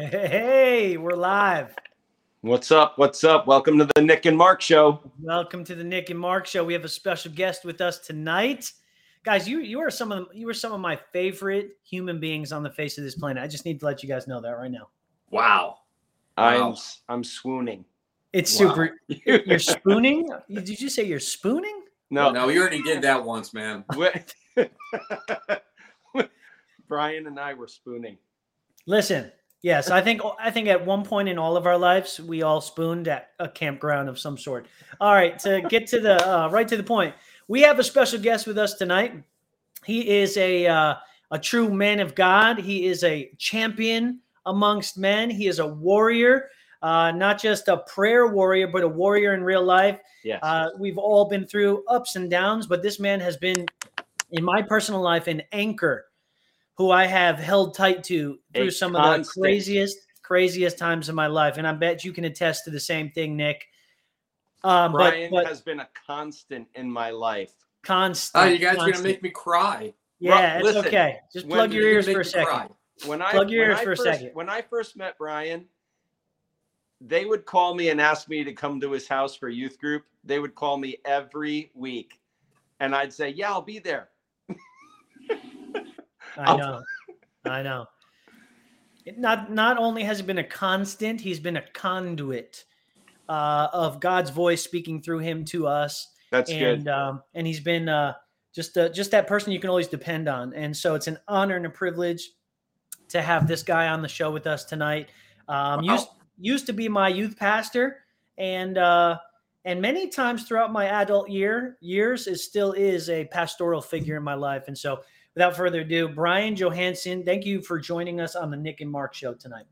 Hey, we're live. What's up? What's up? Welcome to the Nick and Mark Show. Welcome to the Nick and Mark Show. We have a special guest with us tonight, guys. You you are some of you are some of my favorite human beings on the face of this planet. I just need to let you guys know that right now. Wow. I'm I'm swooning. It's Wow. super. You're spooning. Did you say you're spooning? No, No, you already did that once, man. Brian and I were spooning. Listen. Yes, I think I think at one point in all of our lives we all spooned at a campground of some sort. All right, to get to the uh, right to the point, we have a special guest with us tonight. He is a uh, a true man of God. He is a champion amongst men. He is a warrior, uh, not just a prayer warrior, but a warrior in real life. Yes. Uh, we've all been through ups and downs, but this man has been, in my personal life, an anchor who I have held tight to through A some of the craziest, craziest times of my life. And I bet you can attest to the same thing, Nick. Um, Brian but, but has been a constant in my life. constant. Oh, you guys are gonna make me cry. Yeah, Ru- it's listen, okay. Just plug your ears for a second. cry. When I Plug your when ears I for a first, second. When I first met Brian, they would call me and ask me to come to his house for youth group. They would call me every week, and I'd say, "Yeah, I'll be there." I know. I know. It not not only has he been a constant, he's been a conduit uh, of God's voice speaking through him to us, That's and good. um, and he's been uh, just uh, just that person you can always depend on. And so it's an honor and a privilege to have this guy on the show with us tonight. Um, Wow. Used used to be my youth pastor, and uh, and many times throughout my adult year years, it still is a pastoral figure in my life. And so, without further ado, Brian Johansson, thank you for joining us on the Nick and Mark show tonight.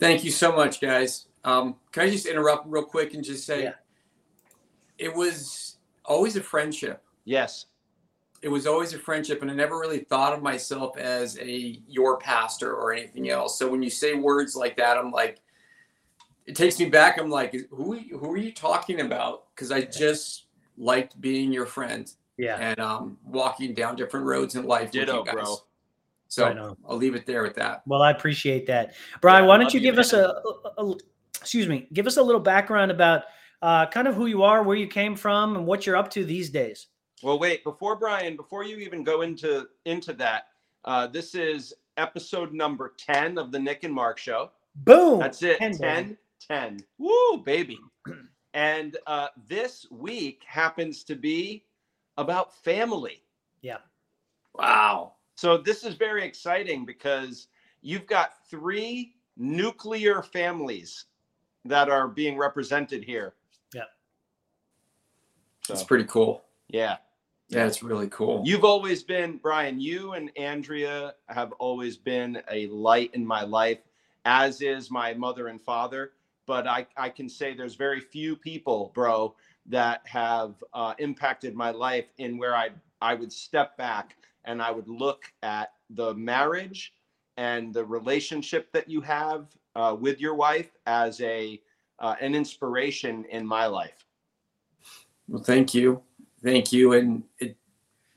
Thank you so much, guys. Um, can I just interrupt real quick and just say Yeah. it was always a friendship. Yes. It was always a friendship, and I never really thought of myself as a your pastor or anything else. So when you say words like that, I'm like, it takes me back. I'm like, who who are you talking about? Because I just liked being your friend Yeah, and um, walking down different roads in life Ditto, with you guys. bro. So Right on. I'll leave it there with that. well, I appreciate that, Brian. Yeah, why don't love you you, give us a, a- a- excuse me, give us a little background about uh, kind of who you are, where you came from, and what you're up to these days. Well, wait, before Brian, before you even go into into that, uh, this is episode number 10 of the Nick and Mark show. Boom. That's it. 10, 10, baby. 10. Woo, baby. And uh, this week happens to be about family. Yeah. Wow. So this is very exciting because you've got three nuclear families that are being represented here. Yep. So, That's pretty cool. yeah. Yeah, it's really cool. You've always been, Brian, you and Andrea have always been a light in my life, as is my mother and father. But I, I can say there's very few people, bro, that have uh, impacted my life in where I, I would step back and I would look at the marriage and the relationship that you have uh, with your wife as a uh, an inspiration in my life. Well, thank you. Thank you. And it,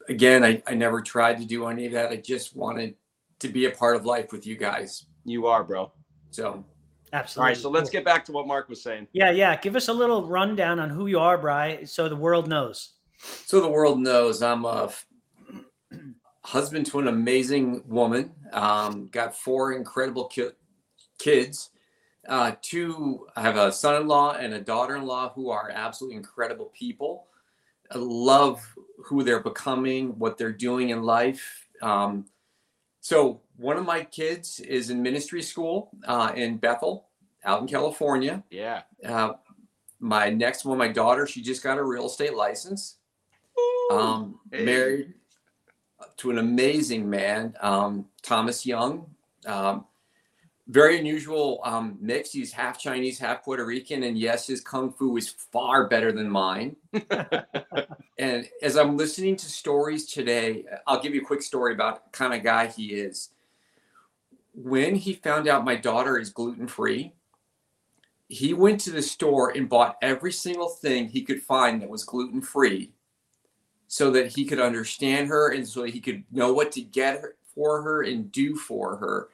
again, I, I never tried to do any of that. I just wanted to be a part of life with you guys. You are, bro. So All Absolutely. right, so let's get back to what Mark was saying. Yeah, yeah. Give us a little rundown on who you are, Bry, so the world knows. so the world knows I'm a f- husband to an amazing woman. Um, got four incredible ki- kids. Uh, two, I have a son-in-law and a daughter-in-law who are absolutely incredible people. I love who they're becoming, what they're doing in life. Um, so one of my kids is in ministry school uh, in Bethel, out in California. Yeah. Uh, my next one, my daughter, she just got a real estate license. Um, Hey. married to an amazing man, um, Thomas Young. Um, very unusual um, mix. He's half Chinese, half Puerto Rican, and yes, his kung fu is far better than mine. and as I'm listening to stories today, I'll give you a quick story about the kind of guy he is. When he found out my daughter is gluten free, he went to the store and bought every single thing he could find that was gluten free so that he could understand her and so that he could know what to get her, for her and do for her.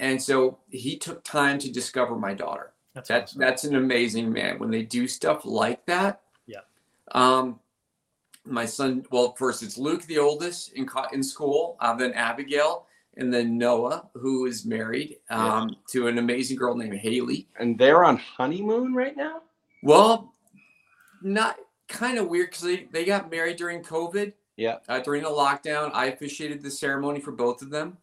and so he took time to discover my daughter. That's That awesome. that's an amazing man when they do stuff like that. Yeah. Um, my son. Well, first it's Luke, the oldest in in school. Uh, then Abigail, and then Noah, who is married um, to an amazing girl named Haley. And they're on honeymoon right now. Well, not kind of weird because they, they got married during COVID. Yeah. Uh, during the lockdown, I officiated the ceremony for both of them.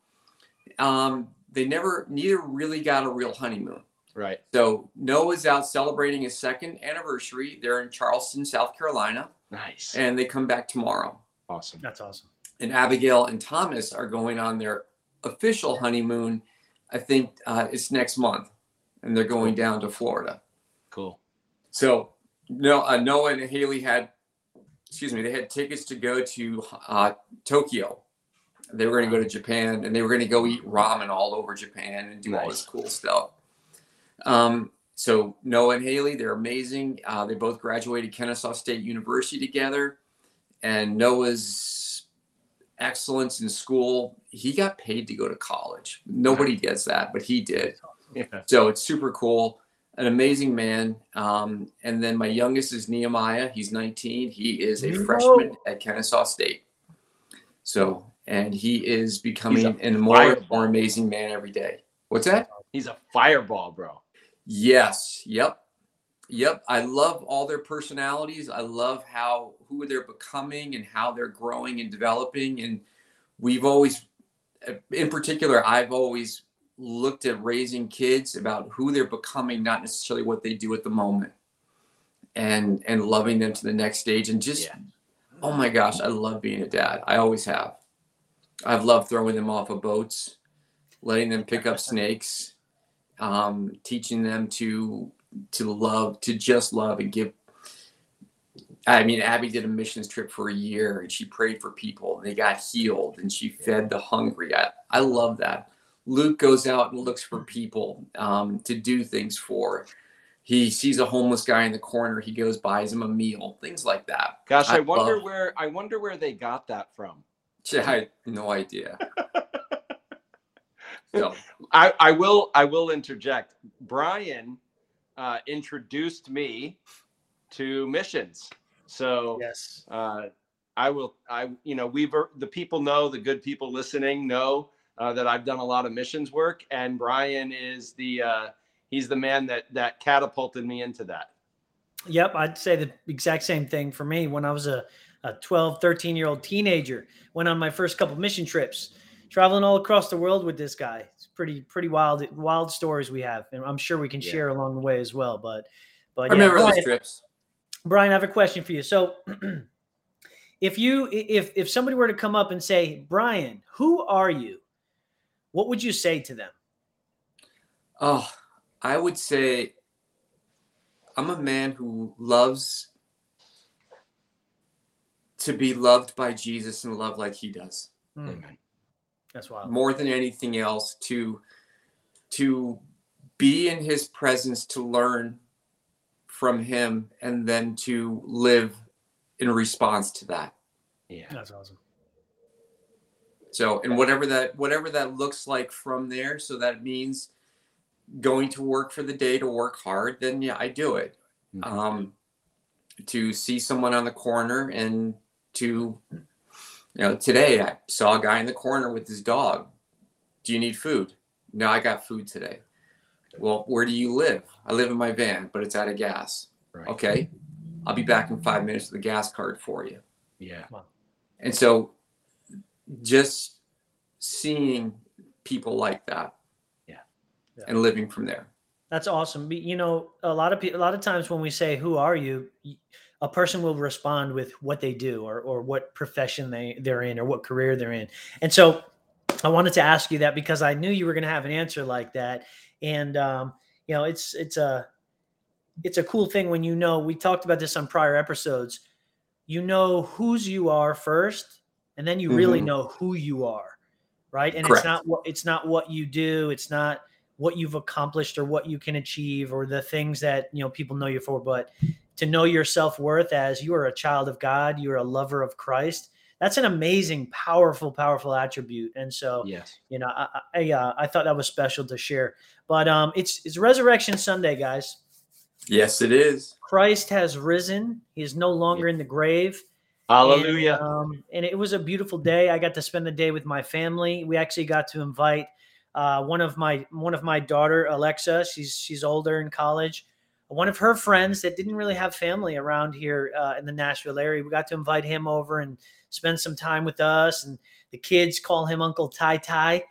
Um, they never, neither really got a real honeymoon. Right. So Noah's out celebrating his second anniversary. They're in Charleston, South Carolina, Nice. and they come back tomorrow. awesome. That's awesome. And Abigail and Thomas are going on their official honeymoon. I think uh, it's next month, and they're going down to Florida. Cool. So no, uh, Noah and Haley had, excuse me, they had tickets to go to uh, Tokyo. They were going to go to Japan, and they were going to go eat ramen all over Japan and do all this cool stuff. Um, so Noah and Haley, they're amazing. Uh, they both graduated Kennesaw State University together, and Noah's excellence in school, he got paid to go to college. Nobody gets that, but he did. Yeah. So it's super cool. An amazing man. Um, and then my youngest is Nehemiah. He's 19. He is a freshman at Kennesaw State. So, and he is becoming a an more, fireball. more amazing man every day. What's that? He's a fireball, bro. Yes. Yep. Yep. I love all their personalities. I love how who they're becoming and how they're growing and developing. And we've always, in particular, I've always looked at raising kids about who they're becoming, not necessarily what they do at the moment. And and loving them to the next stage. And just Yeah. oh my gosh, I love being a dad. I always have. I've loved throwing them off of boats, letting them pick up snakes, um, teaching them to to love, to just love and give. I mean, Abby did a missions trip for a year and she prayed for people and they got healed and she fed the hungry. I, I love that. Luke goes out and looks for people um, to do things for. He sees a homeless guy in the corner. He goes, buys him a meal, things like that. Gosh, I, I wonder love- where I wonder where they got that from. I no idea. So, I, I will I will interject. Brian uh, introduced me to missions. So Yes. uh, I will I you know we've the people know the good people listening know uh, that I've done a lot of missions work and Brian is the uh, he's the man that that catapulted me into that. Yep, I'd say the exact same thing for me when I was a, a 12, 13 year old teenager. Went on my first couple mission trips, traveling all across the world with this guy. It's pretty pretty wild wild stories we have, and I'm sure we can Yeah. share along the way as well. But but I yeah, remember Brian, those trips. Brian, I have a question for you. So if you if if somebody were to come up and say, Brian, who are you? What would you say to them? Oh, I would say I'm a man who loves to be loved by Jesus and love like he does. Hmm. Amen. That's wild. More than anything else to to be in his presence to learn from him and then to live in response to that. Yeah. That's awesome. So, and whatever that whatever that looks like from there, so that means going to work for the day to work hard, then yeah, I do it. Mhm. Um, to see someone on the corner and to, you know, today I saw a guy in the corner with his dog. Do you need food? No, I got food today. Well, where do you live? I live in my van, but it's out of gas. Right. Okay, I'll be back in five minutes with a gas card for you. Yeah. And so just seeing people like that. Yeah. Yeah. And living from there. That's awesome. You know, a lot of people, a lot of times when we say, "Who are you?" A person will respond with what they do or or what profession they they're in or what career they're in. And so, I wanted to ask you that because I knew you were going to have an answer like that. And um, you know, it's it's a it's a cool thing when you know. We talked about this on prior episodes. You know whose you are first, and then you really Mhm. know who you are, right? And Correct. it's not what it's not what you do. It's not what you've accomplished or what you can achieve or the things that you know people know you for but to know your self-worth as you are a child of god you're a lover of christ that's an amazing, powerful, powerful attribute. And so, Yes. you know, I I, uh, I thought that was special to share. But um, it's it's Resurrection Sunday, guys. Yes, it is. Christ has risen. He is no longer in the grave. Hallelujah. And, um, and it was a beautiful day. I got to spend the day with my family. We actually got to invite uh, one of my one of my daughter, Alexa. She's she's older in college. One of her friends that didn't really have family around here uh, in the Nashville area. We got to invite him over and spend some time with us. And the kids call him Uncle Tai Tai.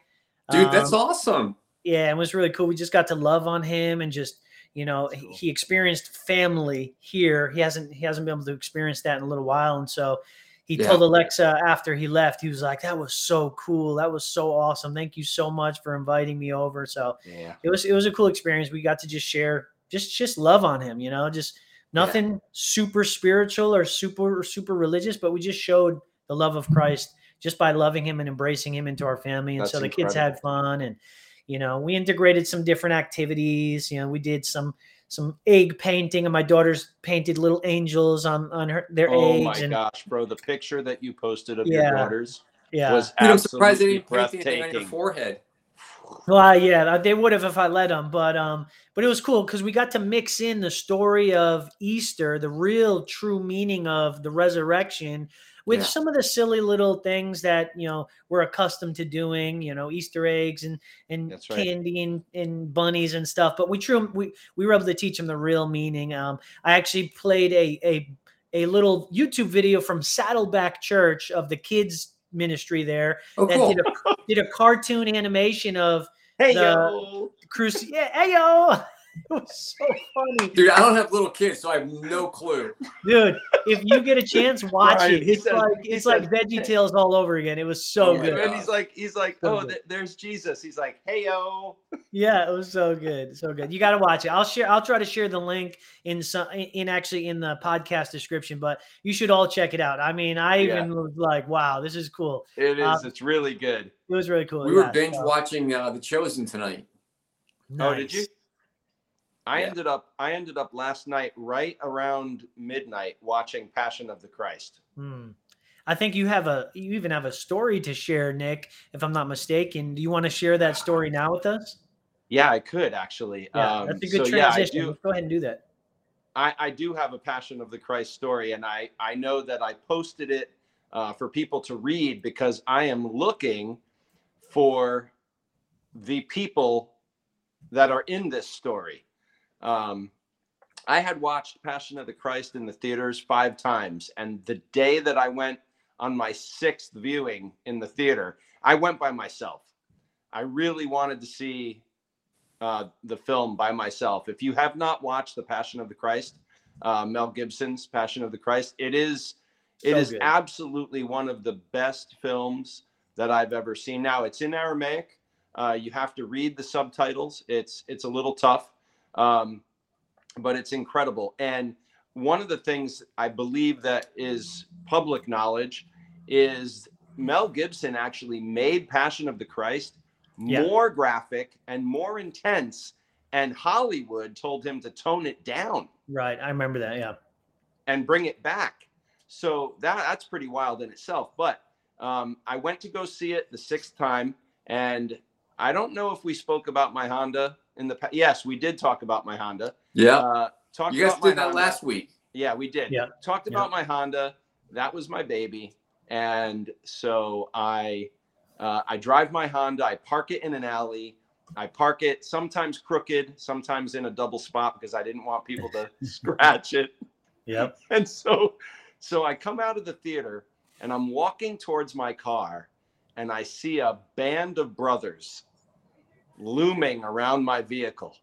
Dude, that's Um, awesome. yeah, it was really cool. We just got to love on him and just you know he, Cool. he experienced family here. He hasn't he hasn't been able to experience that in a little while, and so he Yeah. told Alexa after he left, he was like, "That was so cool. That was so awesome. Thank you so much for inviting me over." So Yeah. it was it was a cool experience. We got to just share just just love on him. You know, just nothing super spiritual or super super religious, but we just showed the love of Christ just by loving him and embracing him into our family. And That's so the kids had fun and you know, we integrated some different activities. You know, we did some some egg painting and my daughters painted little angels on on her their Oh eggs Oh my and gosh, bro! The picture that you posted of Yeah. your daughters yeah. was Dude, I'm surprised they absolutely didn't paint anything on your forehead. Well, yeah, they would have if I let them, but um, but it was cool because we got to mix in the story of Easter, the real true meaning of the resurrection, with Yeah. some of the silly little things that you know we're accustomed to doing, you know, Easter eggs and and right. candy and, and bunnies and stuff. But we true we we were able to teach them the real meaning. Um, I actually played a a a little YouTube video from Saddleback Church of the kids ministry there Oh, that cool. did a did a cartoon animation of Hey The- yo! Cruci. Yeah, hey yo, it was so funny, Dude, I don't have little kids, so I have no clue. dude. If you get a chance, watch Brian, it. It's said- like he it's like said- Veggie Tales all over again. It was so my good. And he's like, he's like, So oh, th- there's Jesus. He's like, hey yo. Yeah, it was so good, so good. You got to watch it. I'll share. I'll try to share the link in some in in actually in the podcast description. But you should all check it out. I mean, I Yeah. even was like, wow, this is cool. It is. Um, it's really good. It was really cool. We were binge so, watching uh, The Chosen tonight. Oh, did you? I Yeah. ended up. I ended up last night, right around midnight, watching Passion of the Christ. Hmm. I think you have a you even have a story to share, Nick, if I'm not mistaken. Do you want to share that story now with us? Yeah, I could actually. Yeah, um, that's a good so yeah, transition. do. Let's go ahead and do that. I, I do have a Passion of the Christ story, and I I know that I posted it uh, for people to read because I am looking for the people that are in this story. Um, I had watched Passion of the Christ in the theaters five times, and the day that I went on my sixth viewing in the theater, I went by myself. I really wanted to see uh, the film by myself. If you have not watched The Passion of the Christ, uh, Mel Gibson's Passion of the Christ, it is it So is good. absolutely one of the best films that I've ever seen. Now it's in Aramaic. Uh, you have to read the subtitles. It's it's a little tough, um, but it's incredible. And one of the things I believe that is public knowledge is Mel Gibson actually made Passion of the Christ Yeah. more graphic and more intense, and Hollywood told him to tone it down Right. I remember that. Yeah. and bring it back. So that that's pretty wild in itself. But um, I went to go see it the sixth time, and I don't know if we spoke about my Honda in the past. Yes, we did talk about my Honda. Yeah. Uh, talked you guys about did that Honda. last week. Yeah, we did. Yeah. Talked Yeah. about my Honda. That was my baby, and so I uh, I drive my Honda. I park it in an alley. I park it sometimes crooked, sometimes in a double spot because I didn't want people to scratch it. Yep. And so so I come out of the theater and I'm walking towards my car and I see a band of brothers looming around my vehicle.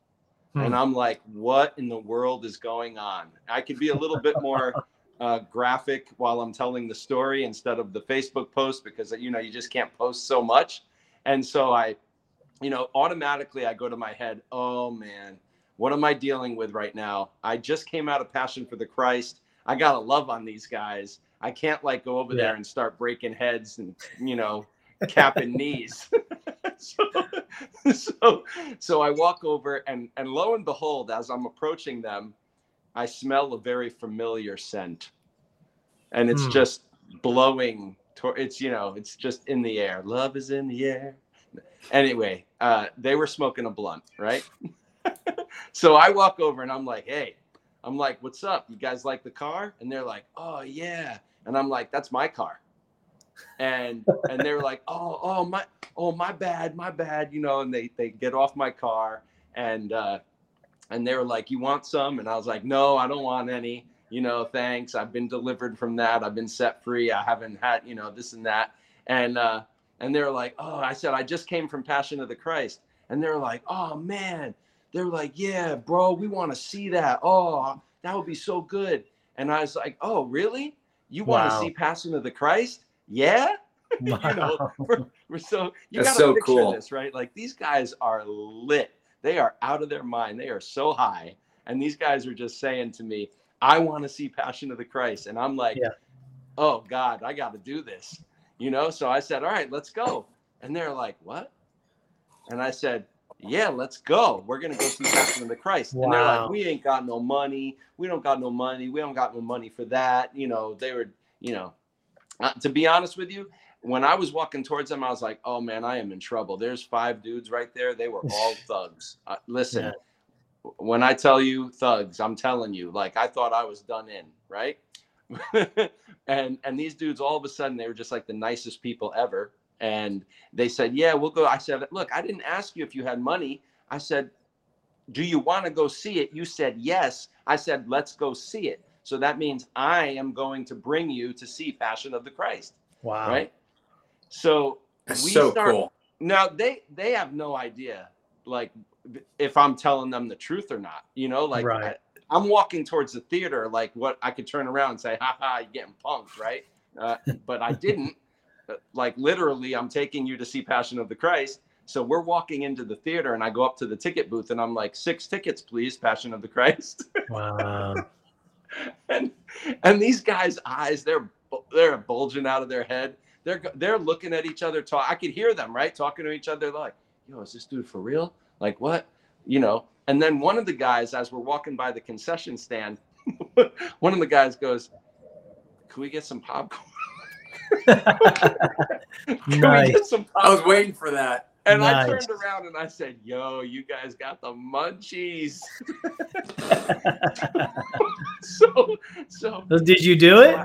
And Hmm. I'm like, what in the world is going on? I could be a little bit more uh, graphic while I'm telling the story instead of the Facebook post because, you know, you just can't post so much. And so I, you know, automatically I go to my head, oh man, what am I dealing with right now? I just came out of Passion for the Christ. I got to love on these guys. I can't like go over Yeah. there and start breaking heads and, you know, capping knees. so, so, so I walk over and, and lo and behold, as I'm approaching them, I smell a very familiar scent. And it's Hmm. just blowing tor- it's you know it's just in the air. Love is in the air. Anyway, uh, they were smoking a blunt, right? so I walk over and I'm like, hey, I'm like, what's up? You guys like the car? And they're like, oh yeah. And I'm like, that's my car. And and they were like, oh oh my oh my bad my bad you know. And they they get off my car and uh, and they were like, you want some? And I was like, no, I don't want any. You know, thanks. I've been delivered from that. I've been set free. I haven't had you know this and that. And uh, and they were like, oh, I said I just came from Passion of the Christ. And they're like, oh man. They're like, yeah, bro, we want to see that. Oh, that would be so good. And I was like, oh, really? You want to Wow. see Passion of the Christ? Yeah. Wow. you know, we're, we're so you gotta so picture cool. this, right? Like these guys are lit. They are out of their mind. They are so high. And these guys are just saying to me, I want to see Passion of the Christ. And I'm like, Yeah. oh God, I got to do this. You know? So I said, all right, let's go. And they're like, what? And I said, yeah, let's go. We're gonna go see Passion of the Christ. And they're like, we ain't got no money. We don't got no money. We don't got no money for that. You know, they were, you know, uh, to be honest with you, when I was walking towards them, I was like, oh man, I am in trouble. There's five dudes right there. They were all thugs. Uh, listen, Yeah. when I tell you thugs, I'm telling you, like I thought I was done in, right? and and these dudes all of a sudden they were just like the nicest people ever and they said yeah we'll go i said look i didn't ask you if you had money i said do you want to go see it you said yes i said let's go see it so that means i am going to bring you to see passion of the christ Wow. right so That's we so start- cool. now they they have no idea like if i'm telling them the truth or not you know like Right. I, i'm walking towards the theater like what i could turn around and say ha ha you're getting punked right uh, but i didn't Uh, like literally i'm taking you to see passion of the christ so we're walking into the theater and i go up to the ticket booth and i'm like six tickets please passion of the christ Wow. and and these guys' eyes they're they're bulging out of their head. They're they're looking at each other. Talk. I could hear them right talking to each other. Like, yo, is this dude for real? Like what? You know. And then one of the guys, as we're walking by the concession stand, one of the guys goes, "Can we get some popcorn? Can we Nice. get some I was waiting for that. And I turned around and I said, "Yo, you guys got the munchies." so so Did you do it?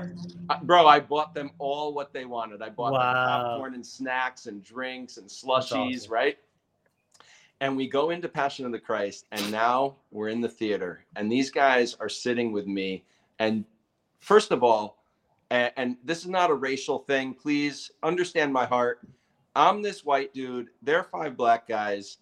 Uh, bro, I bought them all what they wanted. I bought them Wow. popcorn and snacks and drinks and slushies, awesome. right? And we go into Passion of the Christ, and now we're in the theater, and these guys are sitting with me. And first of all, and, and this is not a racial thing. Please understand my heart. I'm this white dude. They're five black guys.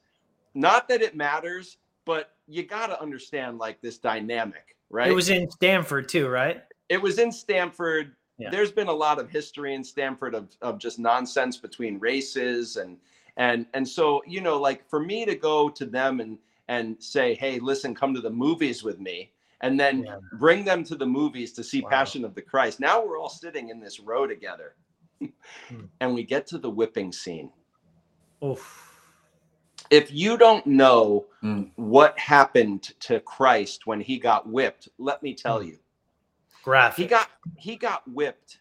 Not that it matters, but you got to understand like this dynamic, right? It was in Stanford too, right? it was in Stanford. Yeah. There's been a lot of history in Stanford of, of just nonsense between races and and and so you know like for me to go to them and and say hey listen come to the movies with me and then Yeah. bring them to the movies to see Wow. Passion of the Christ. Now we're all sitting in this row together. Hmm. and we get to the whipping scene. Oof. If you don't know Mm. what happened to Christ when he got whipped, let me tell Hmm. you. Graphic. he got he got whipped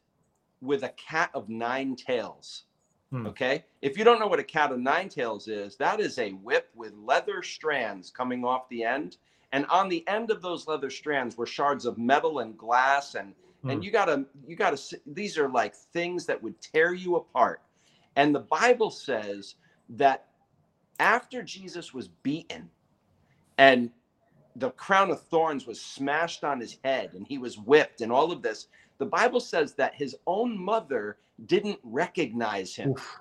with a cat of nine tails Hmm. okay if you don't know what a cat of nine tails is that is a whip with leather strands coming off the end and on the end of those leather strands were shards of metal and glass and Hmm. and you gotta you gotta these are like things that would tear you apart and the bible says that after jesus was beaten and the crown of thorns was smashed on his head and he was whipped and all of this the bible says that his own mother didn't recognize him Oof.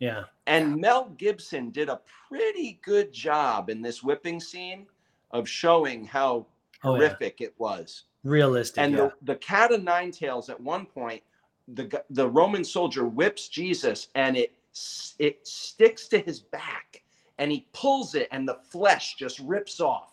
Yeah. and mel gibson did a pretty good job in this whipping scene of showing how Oh yeah. horrific it was Realistic. and yeah. the, the cat of nine tails at one point the the roman soldier whips jesus and it it sticks to his back and he pulls it and the flesh just rips off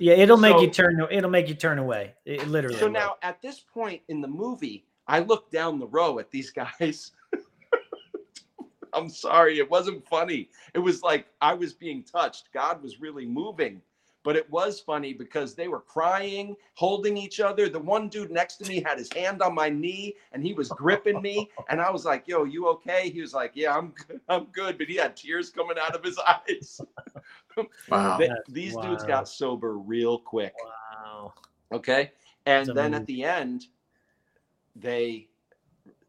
yeah, it'll make so- you turn. It'll make you turn away. It literally. so now at this point in the movie i look down the row at these guys i'm sorry it wasn't funny it was like i was being touched god was really moving but it was funny because they were crying, holding each other. The one dude next to me had his hand on my knee and he was gripping me. And I was like, yo, you okay? He was like, yeah, I'm good. I'm good. But he had tears coming out of his eyes. Wow. They- That's these dudes got sober real quick. Wow. Okay. And That's then amazing. at the end, they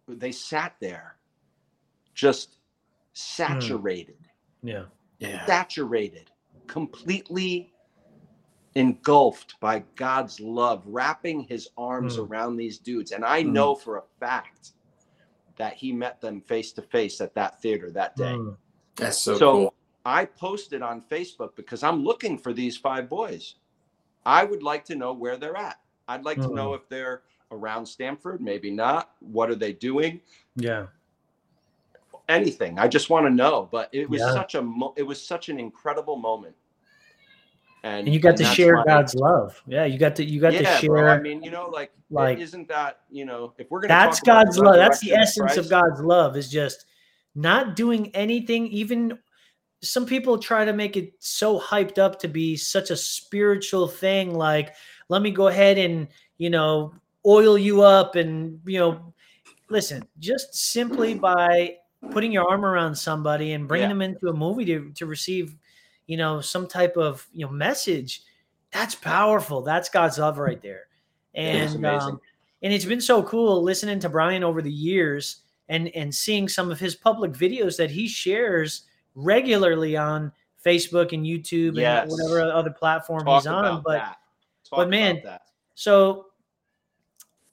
they sat there just hmm. saturated, Yeah. Yeah. saturated, completely engulfed by God's love, wrapping his arms Hmm. around these dudes. And I Hmm. know for a fact that he met them face to face at that theater that day. Mm. That's so, So- cool. I posted on Facebook because I'm looking for these five boys. I would like to know where they're at. I'd like to Hmm. know if they're around Stanford, maybe not. What are they doing? Yeah. Anything. I just want to know. But it was Yeah. such a mo- it was such an incredible moment. And, And you got to share God's love. Yeah. You got to you got yeah, to share. bro. I mean, you know, like, like- isn't that you know, if we're gonna that's talk God's love. That's the essence of Christ- God's love is just not doing anything. Even some people try to make it so hyped up to be such a spiritual thing. Like, let me go ahead and, you know, oil you up and, you know, listen, just simply by putting your arm around somebody and bringing Yeah. them into a movie to, to receive, you know, some type of, you know, message, that's powerful. That's God's love right there. And, um, and it's been so cool listening to Brian over the years and and seeing some of his public videos that he shares regularly on Facebook and YouTube Yes. and whatever other platform Talk he's on. But but man, so,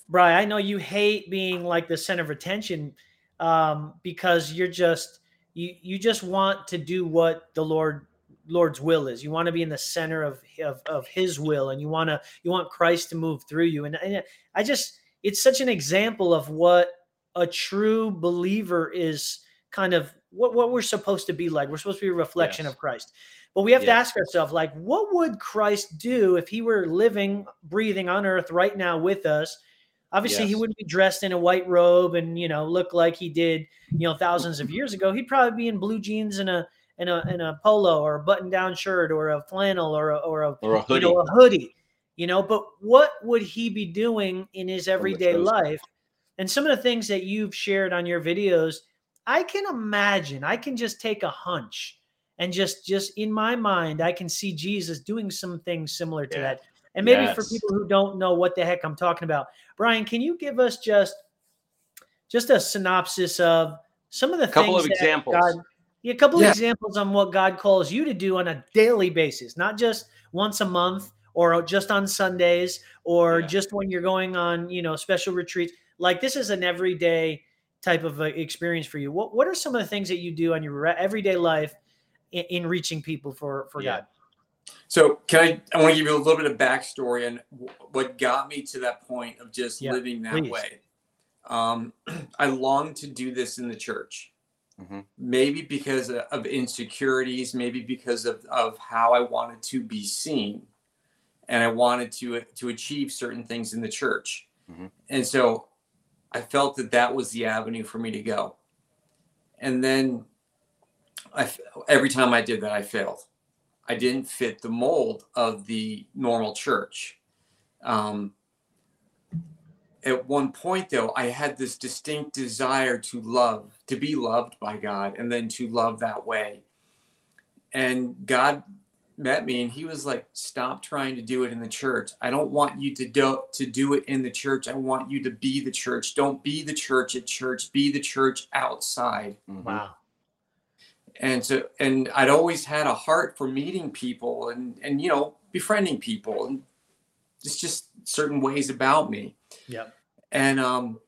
Brian, I know you hate being like the center of attention um, because you're just you you just want to do what the Lord Lord's will is. You want to be in the center of of, of His will, and you want to you want Christ to move through you. And, and I just it's such an example of what a true believer is kind of what what we're supposed to be like. We're supposed to be a reflection Yes. of Christ. But we have to ask ourselves, like, what would Christ do if he were living, breathing on earth right now with us? Obviously, he wouldn't be dressed in a white robe and you know look like he did, you know, thousands of years ago. He'd probably be in blue jeans and a and a and a polo or a button down shirt or a flannel or a, or a Or a you hoodie. know a hoodie. You know, but what would he be doing in his everyday life? And some of the things that you've shared on your videos, I can imagine. I can just take a hunch and just just in my mind i can see jesus doing some things similar to Yeah. that and maybe for people who don't know what the heck i'm talking about brian can you give us just just a synopsis of some of the Couple things of examples. God, a couple Yeah. examples on what god calls you to do on a daily basis not just once a month or just on sundays or Yeah. just when you're going on you know special retreats like this is an everyday type of uh, experience for you what, what are some of the things that you do on your everyday life in, in reaching people for for Yeah. God. So can I? I want to give you a little bit of backstory and what got me to that point of just Yeah, living that please. way. Um, I longed to do this in the church. Mhm. Maybe because of- insecurities, maybe because of, of how I wanted to be seen, and I wanted to to achieve certain things in the church. Mhm. And so, I felt that that was the avenue for me to go. And then, I every time I did that, I failed. I didn't fit the mold of the normal church. Um, at one point, though, I had this distinct desire to love, to be loved by God, and then to love that way. And God met me, and He was like, "Stop trying to do it in the church. I don't want you to do to do it in the church. I want you to be the church. Don't be the church at church. Be the church outside." Mhm. Wow. and so and i'd always had a heart for meeting people and and you know befriending people and it's just certain ways about me Yep. and um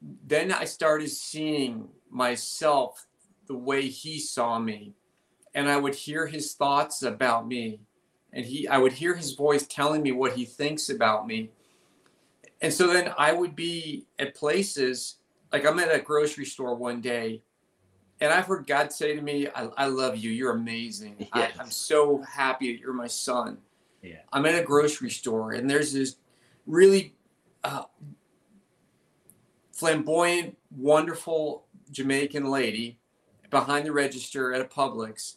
then i started seeing myself the way he saw me and i would hear his thoughts about me and he i would hear his voice telling me what he thinks about me and so then i would be at places like i'm at a grocery store one day and I've heard God say to me, I, I love you. You're amazing. I, I'm so happy that you're my son. Yeah. I'm at a grocery store and there's this really uh, flamboyant, wonderful Jamaican lady behind the register at a Publix.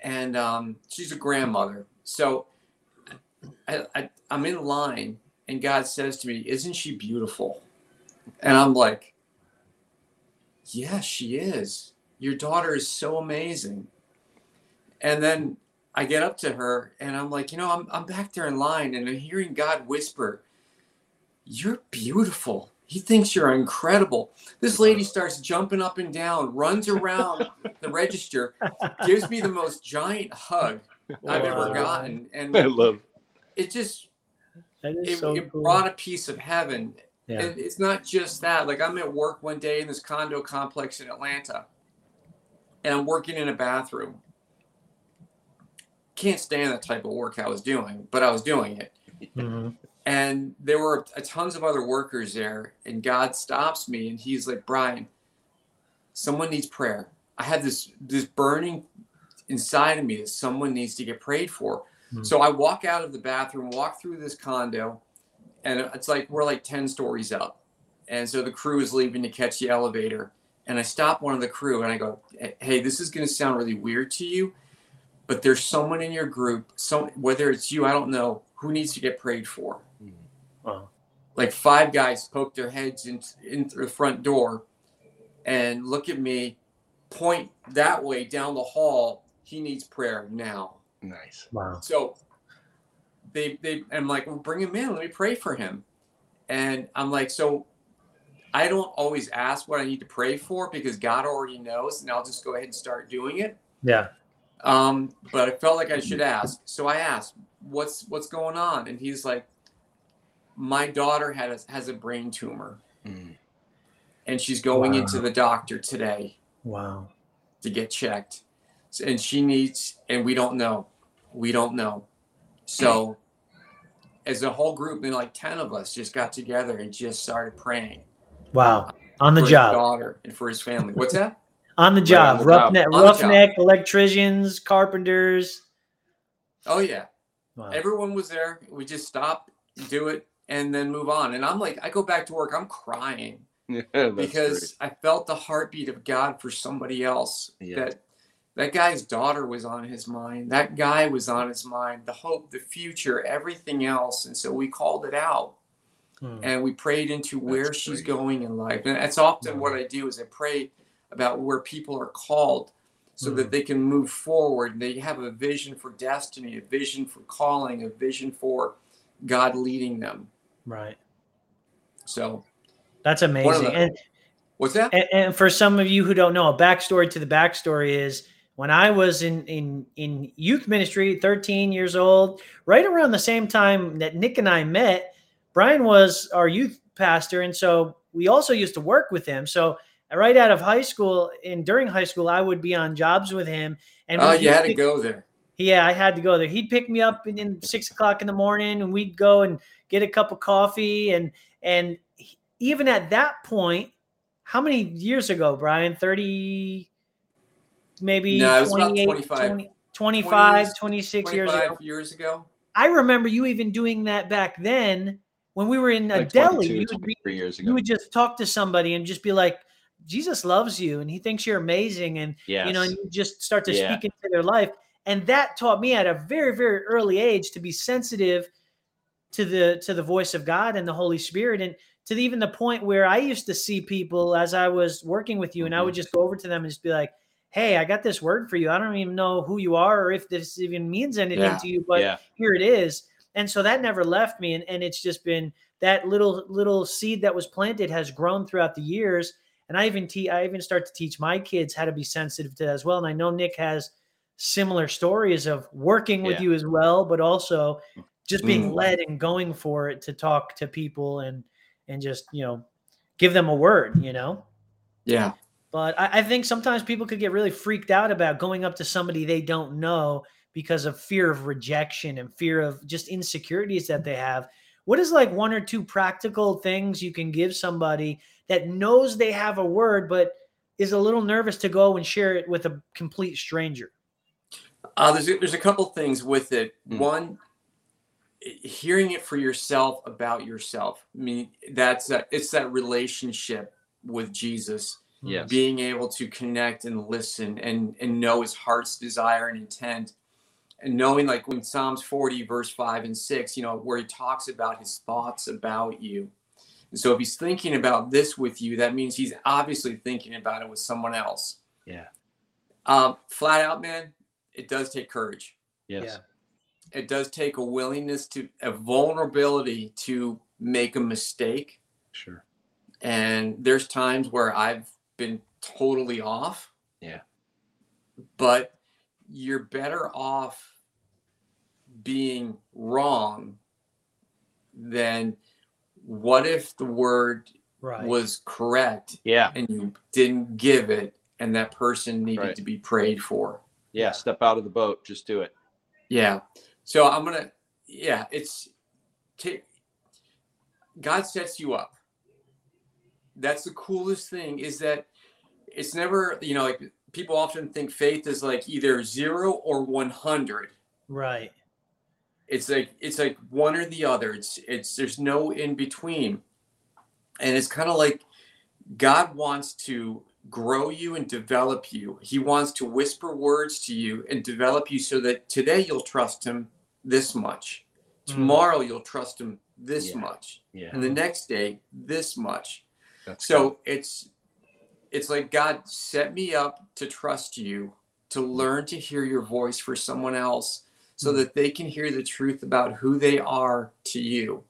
And um, she's a grandmother. So I, I, I'm in line, and God says to me, Isn't she beautiful? And I'm like, Yes, she is. Your daughter is so amazing. And then I get up to her and I'm like, you know, I'm, I'm back there in line and I'm hearing God whisper, You're beautiful. He thinks you're incredible. This lady starts jumping up and down, runs around the register, gives me the most giant hug I've ever gotten. And I love. it Just it, so it cool. brought a piece of heaven. yeah. And it's not just that. Like I'm at work one day in this condo complex in Atlanta, and I'm working in a bathroom. Can't stand that type of work I was doing, but I was doing it. Mhm. And there were tons of other workers there, and God stops me, and He's like, "Brian, someone needs prayer. I have this this burning inside of me that someone needs to get prayed for." Hmm. So I walk out of the bathroom, walk through this condo, and it's like we're like 10 stories up. And so the crew is leaving to catch the elevator. And I stop one of the crew and I go, Hey, this is going to sound really weird to you, but there's someone in your group, so whether it's you, I don't know, who needs to get prayed for. Wow. Like five guys poke their heads in, in through the front door and look at me, point that way down the hall. He needs prayer now. Nice. Wow. So they they I'm like, well, bring him in. Let me pray for him. And I'm like, so I don't always ask what I need to pray for because God already knows, and I'll just go ahead and start doing it. Yeah. Um, but I felt like I should ask, so I asked, "What's what's going on?" And he's like, "My daughter had a, has a brain tumor, Mm. and she's going Wow. into the doctor today Wow. to get checked, So- and she needs, and we don't know, we don't know. So, as a whole group, and like ten of us, just got together and just started praying Wow. On the for his job. daughter and for his family. What's that? On the job. the. Roughneck, job. roughneck electricians, carpenters. Oh yeah, Wow. everyone was there. We just stop, do it, and then move on. And I'm like, I go back to work, I'm crying Yeah, that's because I felt the heartbeat of God for somebody else. Yeah. That that guy's daughter was on his mind. That guy was on his mind. The hope, the future, everything else. And so we called it out Hmm. and we prayed into where That's she's great. going in life. And that's often what I do is I pray about where people are called so Mm. that they can move forward. They have a vision for destiny, a vision for calling, a vision for God leading them. Right. So That's amazing. the- and, what's that? and and for some of you who don't know, a backstory to the backstory is when I was in in in youth ministry, 13 years old, right around the same time that Nick and I met, Brian was our youth pastor, and so we also used to work with him. So right out of high school and during high school, I would be on jobs with him. And Oh, you had to pick- go there. Yeah, I had to go there. He'd pick me up in, in six o'clock in the morning, and we'd go and get a cup of coffee. And and even at that point, how many years ago, Brian? Thirty, maybe No, it was about 28, 25. 20 25, 20, 26 years ago. years ago. I remember you even doing that back then when we were in a deli. You would, be, years ago. you would just talk to somebody and just be like, Jesus loves you and he thinks you're amazing. And yes. you know, and you just start to Yeah. speak into their life. And that taught me at a very, very early age to be sensitive to the to the voice of God and the Holy Spirit, and to the, even the point where I used to see people as I was working with you, and I would mm-hmm. just go over to them and just be like, "Hey, I got this word for you. I don't even know who you are or if this even means anything Yeah. to you, but yeah. here it is." And so that never left me, and, and it's just been that little little seed that was planted has grown throughout the years and I even te- I even start to teach my kids how to be sensitive to that as well. And I know Nick has similar stories of working with Yeah. you as well, but also mm. Just being Mm. led and going for it to talk to people and and just you know give them a word, you know. Yeah. But I, I think sometimes people could get really freaked out about going up to somebody they don't know because of fear of rejection and fear of just insecurities that they have. What is like one or two practical things you can give somebody that knows they have a word but is a little nervous to go and share it with a complete stranger? Uh, there's a, there's a couple things with it. Mm. One, i- hearing it for yourself about yourself. I mean, that's a, it's that relationship with Jesus, Yes. being able to connect and listen and and know His heart's desire and intent, and knowing like when Psalms 40, verse 5 and 6, you know, where he talks about his thoughts about you. And so if he's thinking about this with you, that means he's obviously thinking about it with someone else. Yeah. Um, flat out, man, it does take courage. Yes. Yeah. It does take a willingness to a vulnerability to make a mistake. Sure. And there's times where I've been totally off. Yeah. But you're better off being wrong than what if the word Right. was correct Yeah. and you didn't give it and that person needed Right. to be prayed for. Yeah. Step out of the boat. Just do it. Yeah. So I'm gonna, yeah, it's ta- God sets you up. That's the coolest thing is that it's never, you know, like people often think faith is like either zero or 100. right. It's like it's like one or the other. It's it's there's no in between, and it's kind of like God wants to grow you and develop you. He wants to whisper words to you and develop you so that today you'll trust Him this much, Mm. tomorrow you'll trust Him this Yeah. much, Yeah. and the next day this much. That's So it's it's like God set me up to trust you, to learn to hear your voice for someone else so Mm. that they can hear the truth about who they are to you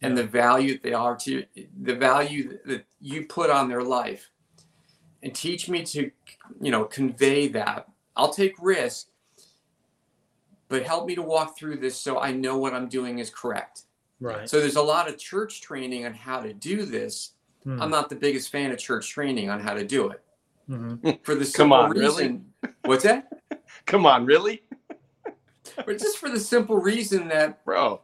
and Yeah. the value that they are to you, the value that you put on their life. And teach me to, you know, convey that. I'll take risk, but help me to walk through this so I know what I'm doing is correct. Right. So there's a lot of church training on how to do this. Mm. I'm not the biggest fan of church training on how to do it. Mhm. For the Come simple on, really? what's that? Come on, really, But just for the simple reason that bro?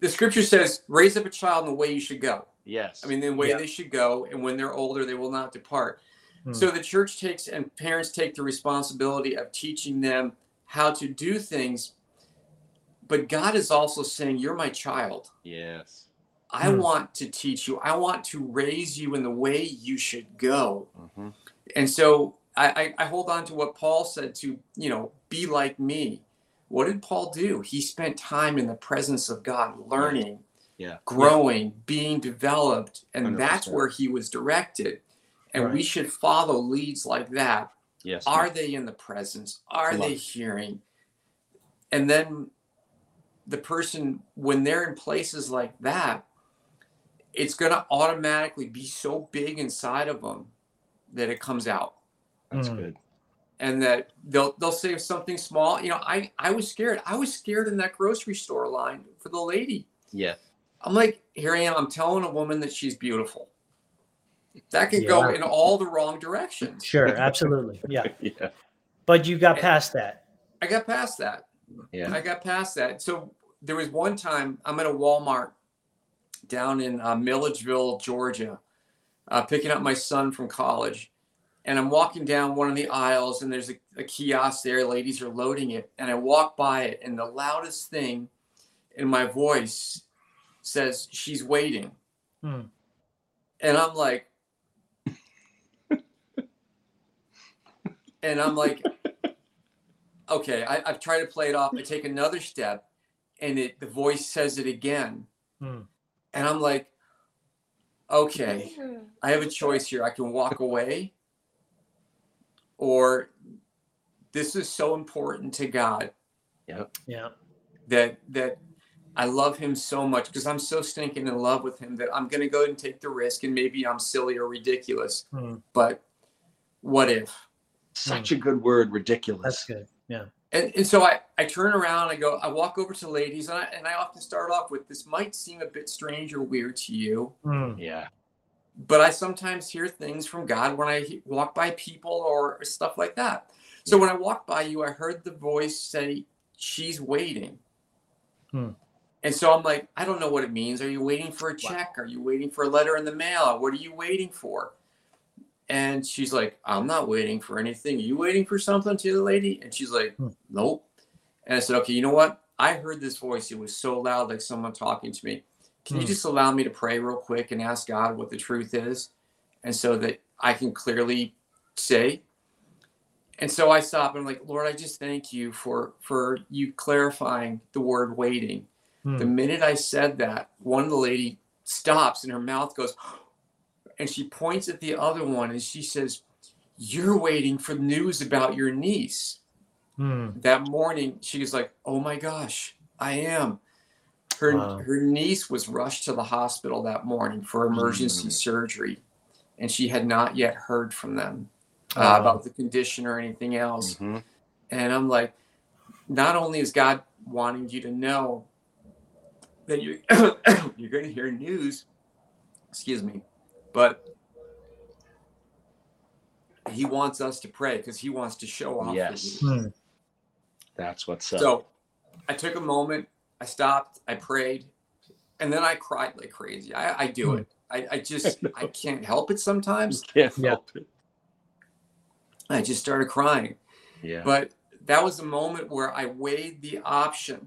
the scripture says, raise up a child in the way you should go. Yes. I mean, the way Yeah. they should go, and when they're older, they will not depart. Hmm. So the church takes and parents take the responsibility of teaching them how to do things. But God is also saying, You're my child. yes. I Hmm. want to teach you. I want to raise you in the way you should go. hmm And so I, I, I hold on to what Paul said to, you know, be like me. What did Paul do? He spent time in the presence of God, learning, Yeah. growing, being developed, and that's 100%. where he was directed. And we should follow leads like that. Yes. Are they in the presence? Are Come they hearing? And then the person, when they're in places like that, it's going to automatically be so big inside of them that it comes out That's Mm. good. and that they'll they'll say something small. You know, I I was scared. I was scared in that grocery store line for the lady. Yeah. I'm like, here I am. I'm telling a woman that she's beautiful. That could go in all the wrong directions. Sure. Absolutely. Yeah. Yeah. But you got past that. I got past that. Yeah. I got past that. So there was one time I'm at a Walmart down in uh, Milledgeville, Georgia, uh, picking up my son from college. And I'm walking down one of the aisles, and there's a, a kiosk there. Ladies are loading it. And I walk by it, and the loudest thing in my voice says, She's waiting. Hmm. And I'm like, and I'm like, okay, I, I've tried to play it off. I take another step, and it the voice says it again, Hmm. and I'm like, okay, I have a choice here. I can walk away, or this is so important to God Yeah. Yeah. that that I love Him so much because I'm so stinking in love with Him that I'm gonna go and take the risk, and maybe I'm silly or ridiculous, Hmm. but what if? Such a good word. Ridiculous. That's good. Yeah. And, and so I, I turn around, I go, I walk over to ladies, and I, and I often start off with this might seem a bit strange or weird to you, Mm. Yeah. but I sometimes hear things from God when I walk by people or stuff like that. So when I walked by you, I heard the voice say, She's waiting. Hmm. And so I'm like, I don't know what it means. Are you waiting for a check? Are you waiting for a letter in the mail? What are you waiting for? And she's like, I'm not waiting for anything. Are you waiting for something to the lady? And she's like, Hmm. Nope. And I said, Okay, you know what? I heard this voice. It was so loud, like someone talking to me. Can you Hmm. just allow me to pray real quick and ask God what the truth is? And so that I can clearly say. And so I stop and I'm like, Lord, I just thank you for for you clarifying the word waiting. Hmm. The minute I said that, one of the lady stops and her mouth goes, and she points at the other one and she says, You're waiting for news about your niece. Hmm. That morning, she was like, Oh my gosh, I am. Her, Wow. her niece was rushed to the hospital that morning for emergency Mm. surgery, and she had not yet heard from them uh, Wow. about the condition or anything else. Mhm. And I'm like, not only is God wanting you to know that you you're going to hear news, excuse me, but He wants us to pray because He wants to show off. Yes. you. Hmm. That's what's up. So I took a moment, I stopped, I prayed, and then I cried like crazy. I, I do Hmm. it. I, I just I can't help it sometimes. Can't help it. I just started crying. Yeah. But that was the moment where I weighed the option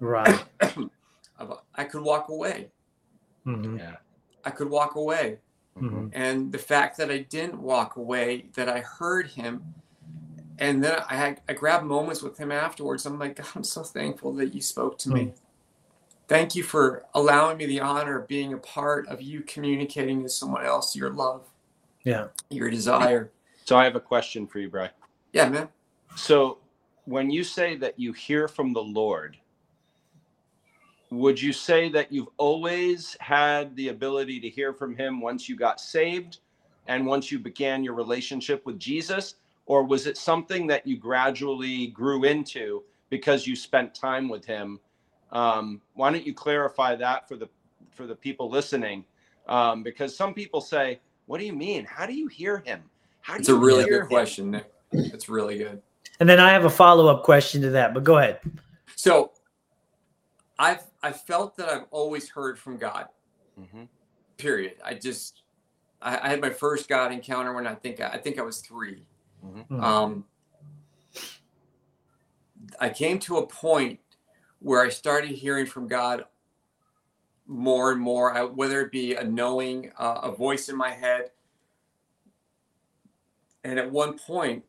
Right. I could walk away. Mhm. yeah. I could walk away. Mhm. And the fact that I didn't walk away, that I heard him, and then I had I grabbed moments with him afterwards. I'm like, God, I'm so thankful that you spoke to me. Thank you for allowing me the honor of being a part of you communicating to someone else your love, Yeah. your desire. So I have a question for you, Brian. Yeah, man. So when you say that you hear from the Lord, would you say that you've always had the ability to hear from him once you got saved and once you began your relationship with Jesus? Or was it something that you gradually grew into because you spent time with him? Um, why don't you clarify that for the for the people listening? Um, because some people say, "What do you mean? How do you hear him? How do It's a really good him?" question, Nick. It's really good. And then I have a follow up question to that, but go ahead. So I've I felt that I've always heard from God. Mhm. Period. I just I, I had my first God encounter when I think I think I was 3 Mhm. Um, I came to a point where I started hearing from God more and more, I, whether it be a knowing, uh, a voice in my head. And at one point,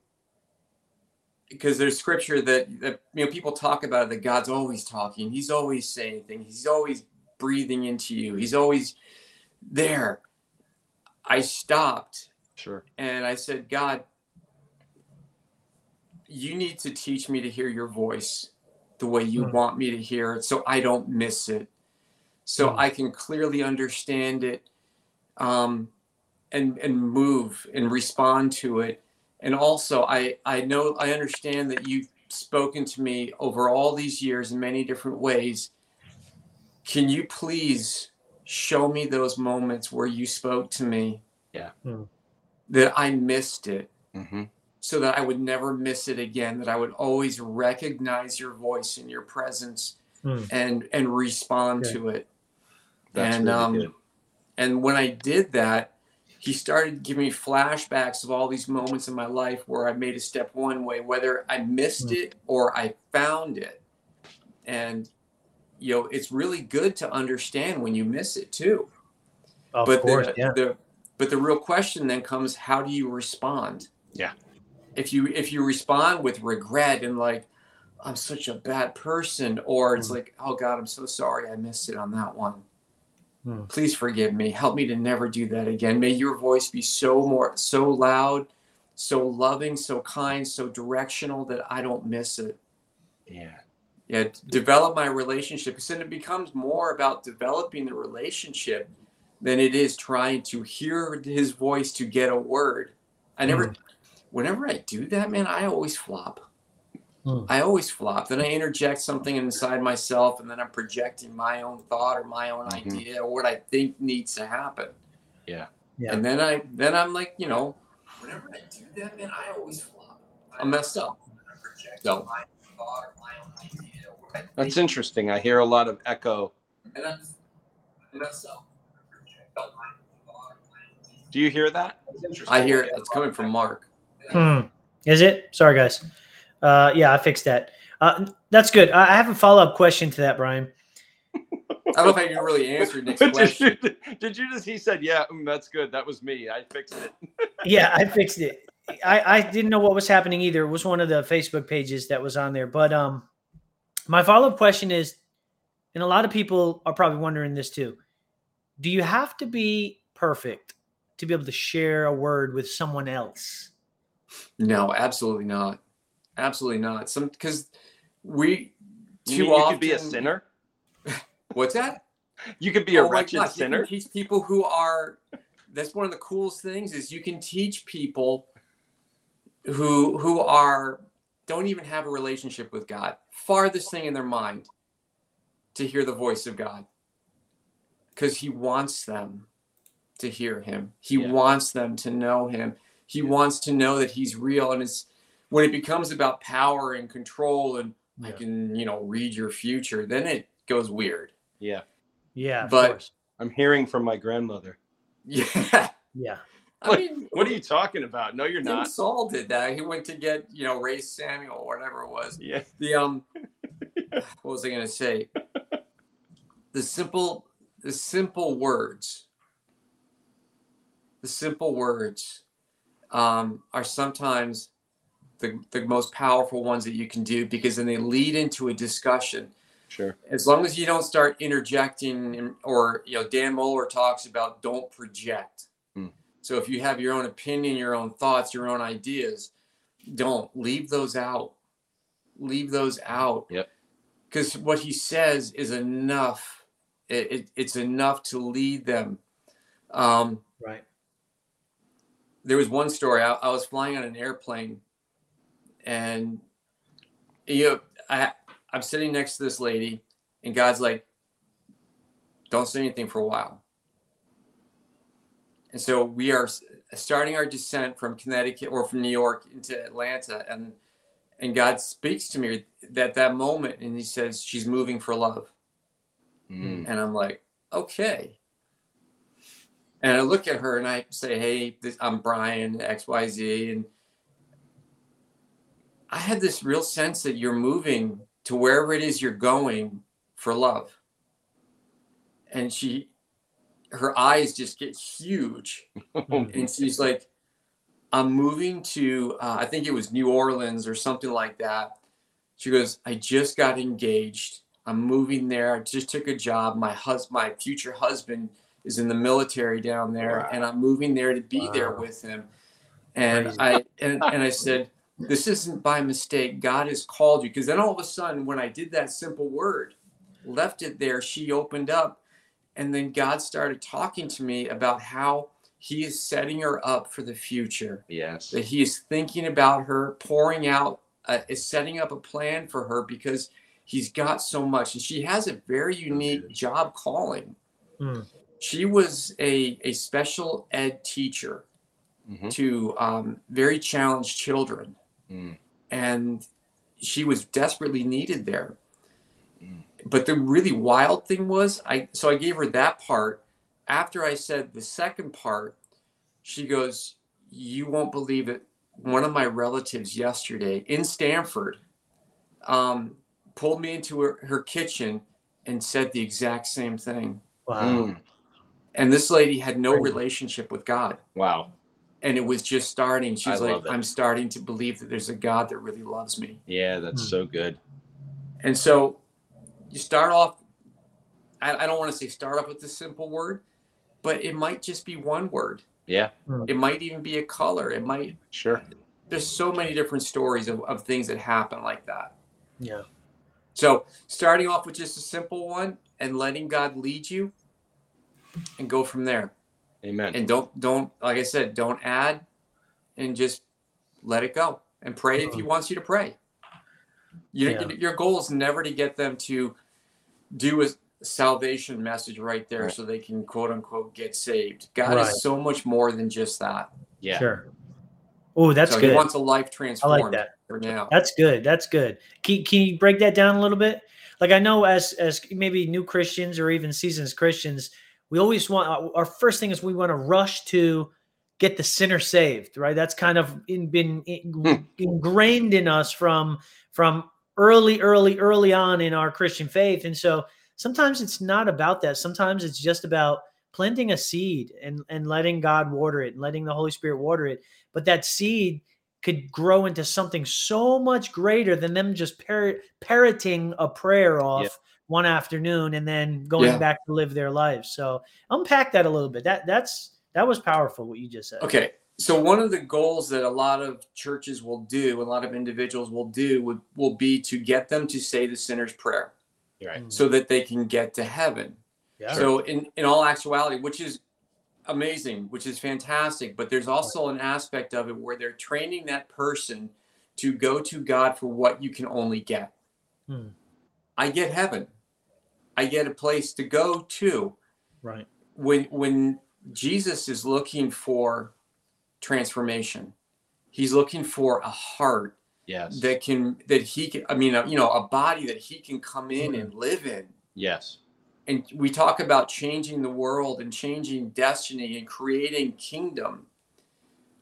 because there's scripture that, that you know people talk about that God's always talking, He's always saying things, He's always breathing into you, He's always there. I stopped Sure. and I said, God, you need to teach me to hear your voice the way you Hmm. want me to hear it so I don't miss it, so Hmm. I can clearly understand it um, and, and move and respond to it. And also, I, I know, I understand that you've spoken to me over all these years in many different ways. Can you please show me those moments where you spoke to me? Yeah. Hmm. That I missed it Mm-hmm. so that I would never miss it again, that I would always recognize your voice and your presence Hmm. and and respond Yeah. to it. That's and really um good. and when I did that, he started giving me flashbacks of all these moments in my life where I made a step one way, whether I missed Hmm. it or I found it. And you know, it's really good to understand when you miss it too Of but course, the, yeah. the but the real question then comes how do you respond Yeah. if you if you respond with regret and like i'm such a bad person or it's Mm. like oh god i'm so sorry i missed it on that one Mm. please forgive me. Help me to never do that again. May your voice be so more so loud so loving so kind so directional that i don't miss it. Yeah. yeah develop my relationship because then it becomes more about developing the relationship than it is trying to hear his voice to get a word. I never whenever i do that man i always flop Hmm. i always flop then i interject something inside myself and then i'm projecting my own thought or my own Mhm. idea or what i think needs to happen Yeah. Yeah. and then i then i'm like you know whenever i do that man i always flop i'm messed up so That's interesting. I hear a lot of echo. and I'm messed up. Do you hear that? I hear it. It's coming from Mark. Hmm. Is it? Sorry, guys. Uh, yeah, I fixed that. Uh, that's good. I I have a follow up question to that, Brian. I don't know if I can really answer Nick's did, question. you, did you just? He said, "Yeah, mm, that's good. That was me. I fixed it." Yeah, I fixed it. I, I didn't know what was happening either. It was one of the Facebook pages that was on there. But um, my follow up question is, and a lot of people are probably wondering this too. Do you have to be perfect to be able to share a word with someone else? No, absolutely not. Absolutely not. Some because we You too mean you often could be a sinner. What's that? You could be a Oh my wretched you sinner. teach people who are. That's one of the coolest things is you can teach people who who are don't even have a relationship with God. Farthest thing in their mind to hear the voice of God. Because he wants them to hear him. He Yeah. wants them to know him. He wants to know that he's real. And it's when it becomes about power and control and I can, you know, read your future, then it goes weird. Yeah, Yeah, But- course. I'm hearing from my grandmother. Yeah. Yeah. I mean, What are you talking about? No, you're Tim not. Saul did that. He went to get, you know, Ray Samuel, or whatever it was. Yeah, The um, what was I gonna say? The simple, the simple words. The simple words, um, are sometimes the the most powerful ones that you can do because then they lead into a discussion. sure. As long as you don't start interjecting, or you know, Dan Mohler talks about don't project. Hmm. So if you have your own opinion, your own thoughts, your own ideas, don't leave those out. Leave those out. Yep. Because what he says is enough. It, it, it's enough to lead them. Um, Right. there was one story. I, I was flying on an airplane, and you know, I I'm sitting next to this lady, and God's like, "Don't say anything for a while." And so we are starting our descent from Connecticut or from New York into Atlanta, and and God speaks to me at that moment, and He says, "She's moving for love." Mm. And I'm like, okay. And I look at her and I say, hey, this, I'm Brian, XYZ. And I had this real sense that you're moving to wherever it is you're going for love. And she, her eyes just get huge. And she's like, I'm moving to, uh, I think it was New Orleans or something like that. She goes, I just got engaged. I'm moving there. I just took a job. My hus- my future husband is in the military down there, Wow. and I'm moving there to be there with him. And Crazy. I and, and I said, this isn't by mistake. God has called you. Because then all of a sudden, when I did that simple word, left it there, she opened up, and then God started talking to me about how He is setting her up for the future yes. that he is thinking about her, pouring out, uh, is setting up a plan for her because he's got so much. And she has a very unique job calling. Hmm. She was a, a special ed teacher Mhm. to um, very challenged children. Mm. And she was desperately needed there. Mm. But the really wild thing was, I so I gave her that part. After I said the second part, she goes, "You won't believe it. One of my relatives yesterday in Stamford um, pulled me into her, her kitchen and said the exact same thing. Wow. Mm. And this lady had no relationship with God, Wow. And it was just starting. She's like, it. "I'm starting to believe that there's a God that really loves me." Yeah, that's Hmm. so good. And so you start off, I, I don't want to say start off with a simple word, but it might just be one word. Yeah, It might even be a color. It might, sure. there's so many different stories of, of things that happen like that. Yeah. So starting off with just a simple one and letting God lead you and go from there. Amen. And don't, don't, like I said, don't add and just let it go and pray if he mm-hmm. wants you to pray. Your, Yeah. your goal is never to get them to do a salvation message right there Right. so they can quote unquote get saved. God Right. is so much more than just that. yeah. Sure. Oh, that's so good. he wants a life transformed I like that. for now. That's good. That's good. Can, can you break that down a little bit? Like I know as as maybe new Christians or even seasoned Christians, we always want our- our first thing is we want to rush to get the sinner saved, right? That's kind of in, been in- Hmm. ingrained in us from from early, early, early on in our Christian faith, and so sometimes it's not about that. Sometimes it's just about planting a seed and and letting God water it, and letting the Holy Spirit water it. But that seed could grow into something so much greater than them just parrot, parroting a prayer off yeah. One afternoon and then going yeah. back to live their lives. So unpack that a little bit. That that's that was powerful what you just said. Okay. So one of the goals that a lot of churches will do, a lot of individuals will do, would, will be to get them to say the sinner's prayer, right? So that they can get to heaven. Yeah. So in in all actuality, which is amazing, which is fantastic. But there's also an aspect of it where they're training that person to go to God for what you can only get. Hmm. I get heaven. I get a place to go to. Right. When when Jesus is looking for transformation, he's looking for a heart yes that can that he can i mean you know a body that he can come in mm-hmm. and live in yes and we talk about changing the world and changing destiny and creating kingdom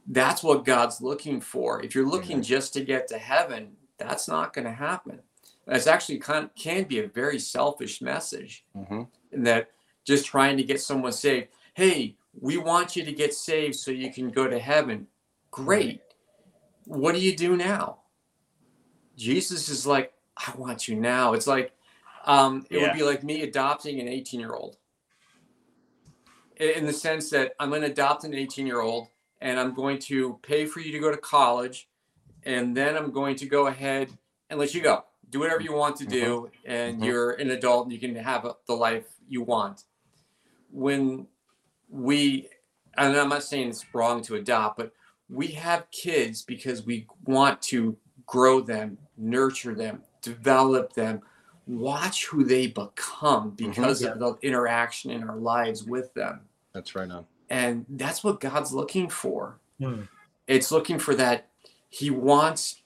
that's what god's looking for if you're looking mm-hmm. just to get to heaven that's not going to happen that's actually can, can be a very selfish message mm-hmm. in that just trying to get someone saved hey we want you to get saved so you can go to heaven great what do you do now jesus is like i want you now it's like um, it yeah. would be like me adopting an 18 year old in the sense that I'm going to adopt an 18 year old and I'm going to pay for you to go to college. And then I'm going to go ahead and let you go. Do whatever you want to do. Mm-hmm. And mm-hmm. you're an adult and you can have the life you want. When we, and I'm not saying it's wrong to adopt, but we have kids because we want to grow them, nurture them, develop them, watch who they become mm-hmm. because mm-hmm. of the interaction in our lives with them. That's right on. And that's what God's looking for. Mm. It's looking for that he wants,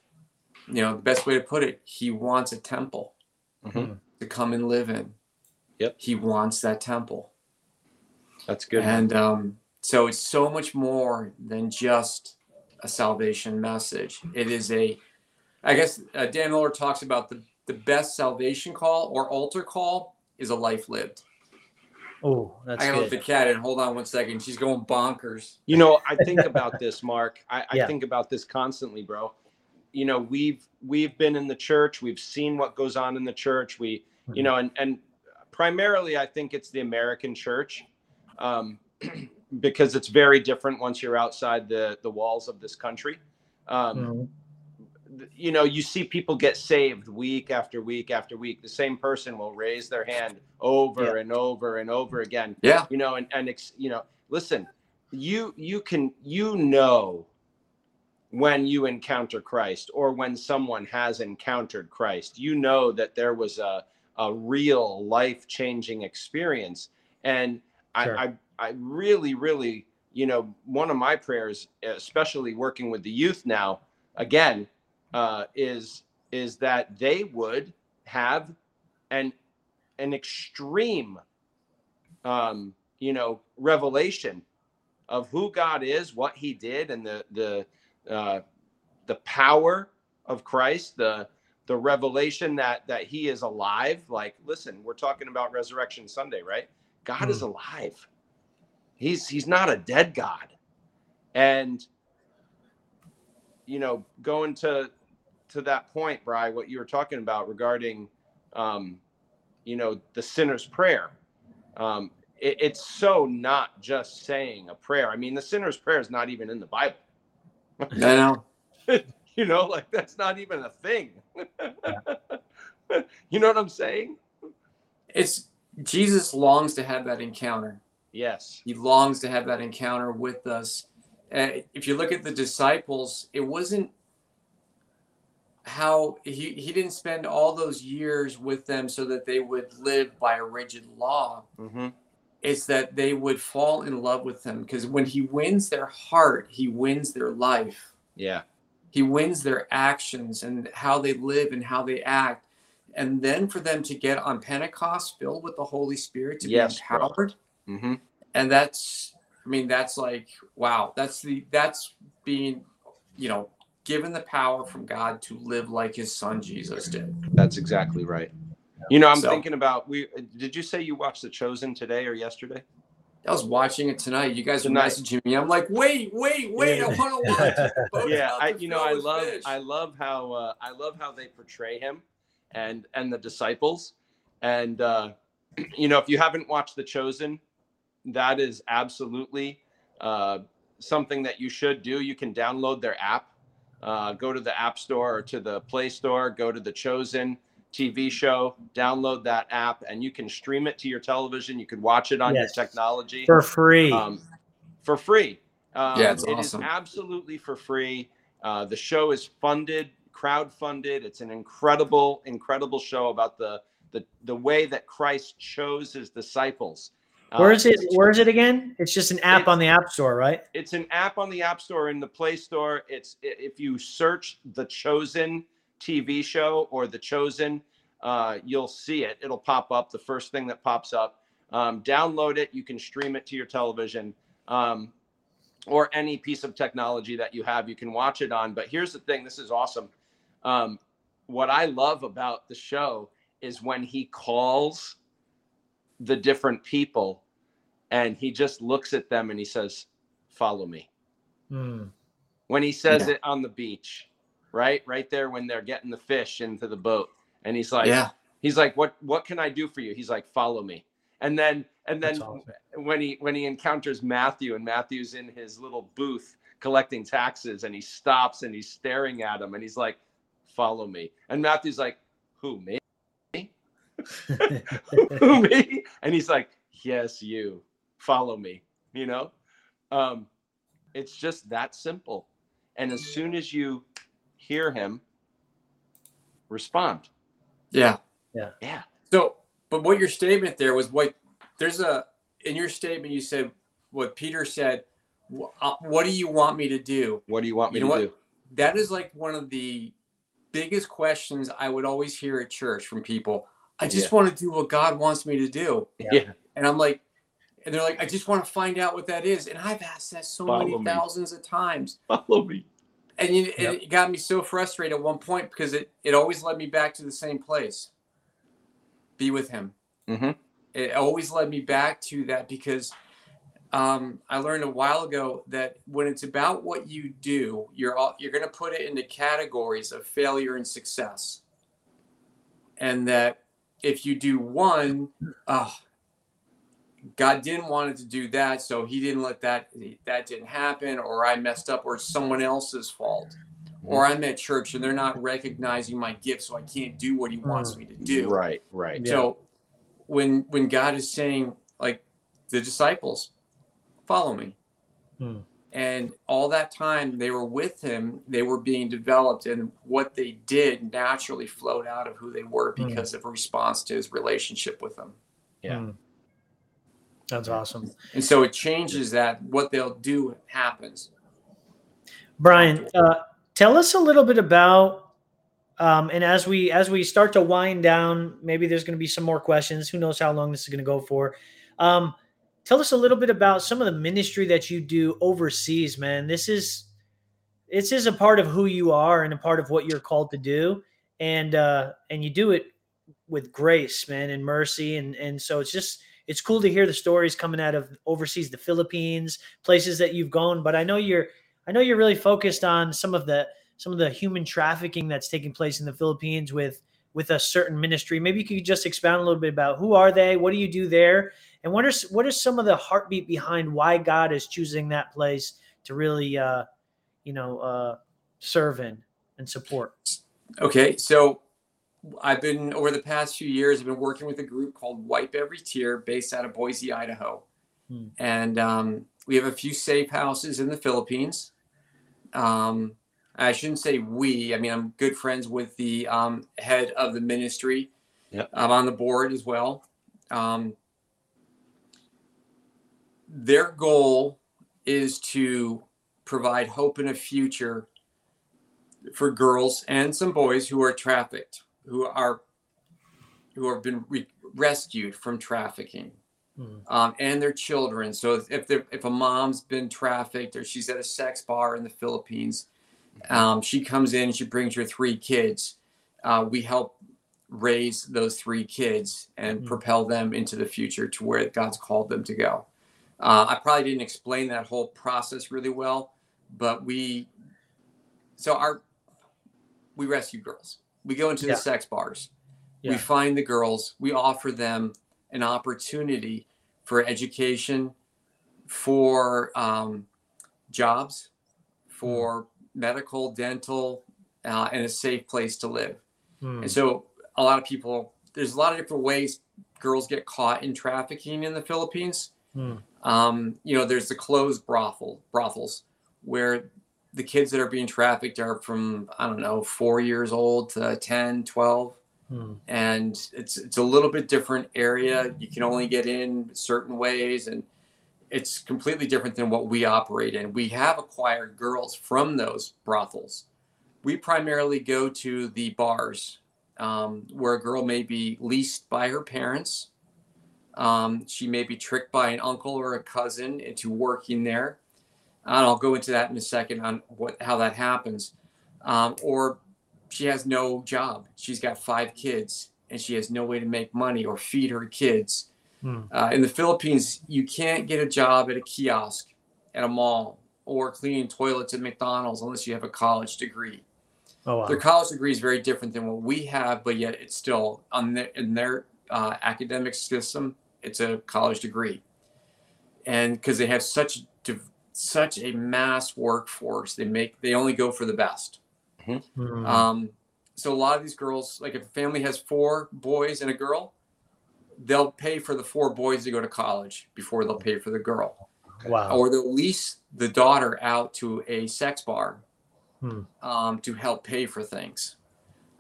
you know, the best way to put it, he wants a temple mm-hmm. to come and live in. Yep. He wants that temple. That's good. And um, so it's so much more than just a salvation message. It is a, I guess uh, Dan Mohler talks about the the best salvation call or altar call is a life lived. Oh, that's I gotta good. let the cat in. Hold on one second. She's going bonkers. You know, I think about this, Mark. I, I yeah. think about this constantly, bro. You know, we've we've been in the church. We've seen what goes on in the church. We, mm-hmm. you know, and and primarily, I think it's the American church, um, because it's very different once you're outside the the walls of this country. Um, mm-hmm you know you see people get saved week after week after week the same person will raise their hand over yeah. and over and over again yeah you know and and you know listen you you can you know when you encounter christ or when someone has encountered christ you know that there was a a real life changing experience and sure. I, I i really really you know one of my prayers especially working with the youth now again uh, is is that they would have an an extreme um, you know revelation of who God is, what He did, and the the uh, the power of Christ, the the revelation that that He is alive. Like, listen, we're talking about Resurrection Sunday, right? God is hmm. alive. He's he's not a dead God, and you know, going to to that point, Bry, what you were talking about regarding, um, you know, the sinner's prayer. Um, it, it's so not just saying a prayer. I mean, the sinner's prayer is not even in the Bible. No. you know, like that's not even a thing. you know what I'm saying? It's Jesus longs to have that encounter. Yes. He longs to have that encounter with us. Uh, if you look at the disciples, it wasn't how he, he didn't spend all those years with them so that they would live by a rigid law. Mm-hmm. It's that they would fall in love with him because when he wins their heart, he wins their life. Yeah. He wins their actions and how they live and how they act. And then for them to get on Pentecost filled with the Holy Spirit to yes, be empowered. Mm-hmm. And that's, I mean, that's like, wow, that's the, that's being, you know, given the power from God to live like his son Jesus did. That's exactly right. You know, I'm so, thinking about we did you say you watched The Chosen today or yesterday? I was watching it tonight. You guys are Tonight. messaging me. I'm like, wait, wait, wait. I want to watch it. Yeah, I you know I love fish. I love how uh, I love how they portray him and and the disciples and uh, you know if you haven't watched The Chosen, that is absolutely uh, something that you should do. You can download their app, uh, go to the App Store or to the Play Store, go to The Chosen TV show, download that app, and you can stream it to your television. You can watch it on Yes. your technology for free. um, for free. Um, Yeah, it's it is awesome. absolutely for free. Uh, the show is funded, crowd funded. It's an incredible, incredible show about the the the way that Christ chose his disciples. Uh, where is it? Where is it again? It's just an app It's- on the App Store, right? It's an app on the App Store in the Play Store. It's if you search the Chosen TV show or the Chosen, uh, you'll see it. It'll pop up. The first thing that pops up. Um, download it. You can stream it to your television um, or any piece of technology that you have. You can watch it on. But here's the thing. This is awesome. Um, what I love about the show is when he calls the different people and he just looks at them and he says, "Follow me." Hmm. when he says Yeah. it on the beach, right? Right there when they're getting the fish into the boat. And he's like, yeah, he's like, What what can I do for you? He's like, follow me. And then and then awesome. when he when he encounters Matthew and Matthew's in his little booth collecting taxes and he stops and he's staring at him and he's like, follow me. And Matthew's like, Who me? Who me? And he's like, Yes, you. Follow me. You know? Um, it's just that simple. And as soon as you hear him, respond. yeah. Yeah. Yeah. So, but what your statement there was what there's a in your statement you said what Peter said. Uh, What do you want me to do? What do you want me You know to what? do? That is like one of the biggest questions I would always hear at church from people. I just want to do what God wants me to do. Yeah. Yeah. And I'm like, and they're like, I just want to find out what that is. And I've asked that so Follow many me. thousands of times. Follow me. And, you, Yep. it got me so frustrated at one point because it, it always led me back to the same place be with Him. Mhm. It always led me back to that because um, I learned a while ago that when it's about what you do, you're all, you're going to put it into categories of failure and success, and that if you do one, oh, God didn't want it to do that, so He didn't let that that didn't happen, or I messed up, or it's someone else's fault, or I'm at church and they're not recognizing my gift, so I can't do what He wants me to do. Right, right. Yeah. So when when God is saying like the disciples, follow me. Hmm. And all that time they were with him, they were being developed, and what they did naturally flowed out of who they were Hmm. because of response to his relationship with them. Yeah. Hmm. That's awesome. And so it changes that what they'll do happens. Brian, uh, tell us a little bit about, um, and as we as we start to wind down, maybe there's going to be some more questions. Who knows how long this is going to go for? Um, tell us a little bit about some of the ministry that you do overseas, man. This is this is a part of who you are and a part of what you're called to do, and uh, and you do it with grace, man, and mercy, and and so it's just it's cool to hear the stories coming out of overseas, the Philippines, places that you've gone. But I know you're I know you're really focused on some of the some of the human trafficking that's taking place in the Philippines with with a certain ministry. Maybe you could just expound a little bit about who are they, what do you do there, and what is what is some of the heartbeat behind why God is choosing that place to really, uh, you know, uh, serve in and support. Okay, so I've been over the past few years. I've been working with a group called Wipe Every Tear, based out of Boise, Idaho, Hmm. and um, we have a few safe houses in the Philippines. Um, I shouldn't say we. I mean, I'm good friends with the um, head of the ministry. Yep. I'm on the board as well. Um, their goal is to provide hope and a future for girls and some boys who are trafficked, who are who have been re- rescued from trafficking, Hmm. um, and their children. So if if a mom's been trafficked or she's at a sex bar in the Philippines, um, she comes in she brings her three kids. Uh, we help raise those three kids and Hmm. propel them into the future to where God's called them to go. Uh, I probably didn't explain that whole process really well, but we, so our, we rescue girls. We go into Yeah. the sex bars. Yeah. We find the girls. We offer them an opportunity for education, for um, jobs, for medical, dental, uh, and a safe place to live. Hmm. And so a lot of people, there's a lot of different ways girls get caught in trafficking in the Philippines. Hmm. Um, you know, there's the closed brothel brothels where the kids that are being trafficked are from, I don't know, four years old to 10, 12. Hmm. And it's it's a little bit different area. You can only get in certain ways and it's completely different than what we operate in. We have acquired girls from those brothels. We primarily go to the bars um, where a girl may be leased by her parents. Um, she may be tricked by an uncle or a cousin into working there. And I'll go into that in a second on what how that happens. Um, or she has no job. She's got five kids and she has no way to make money or feed her kids. Hmm. Uh, in the Philippines, you can't get a job at a kiosk, at a mall, or cleaning toilets at McDonald's unless you have a college degree. Oh wow. Their college degree is very different than what we have, but yet it's still on their, in their uh, academic system, it's a college degree. And because they have such such a mass workforce, they make they only go for the best. Hmm. Um, so a lot of these girls, like if a family has four boys and a girl, they'll pay for the four boys to go to college before they'll pay for the girl, wow. or they'll lease the daughter out to a sex bar Hmm. um, to help pay for things.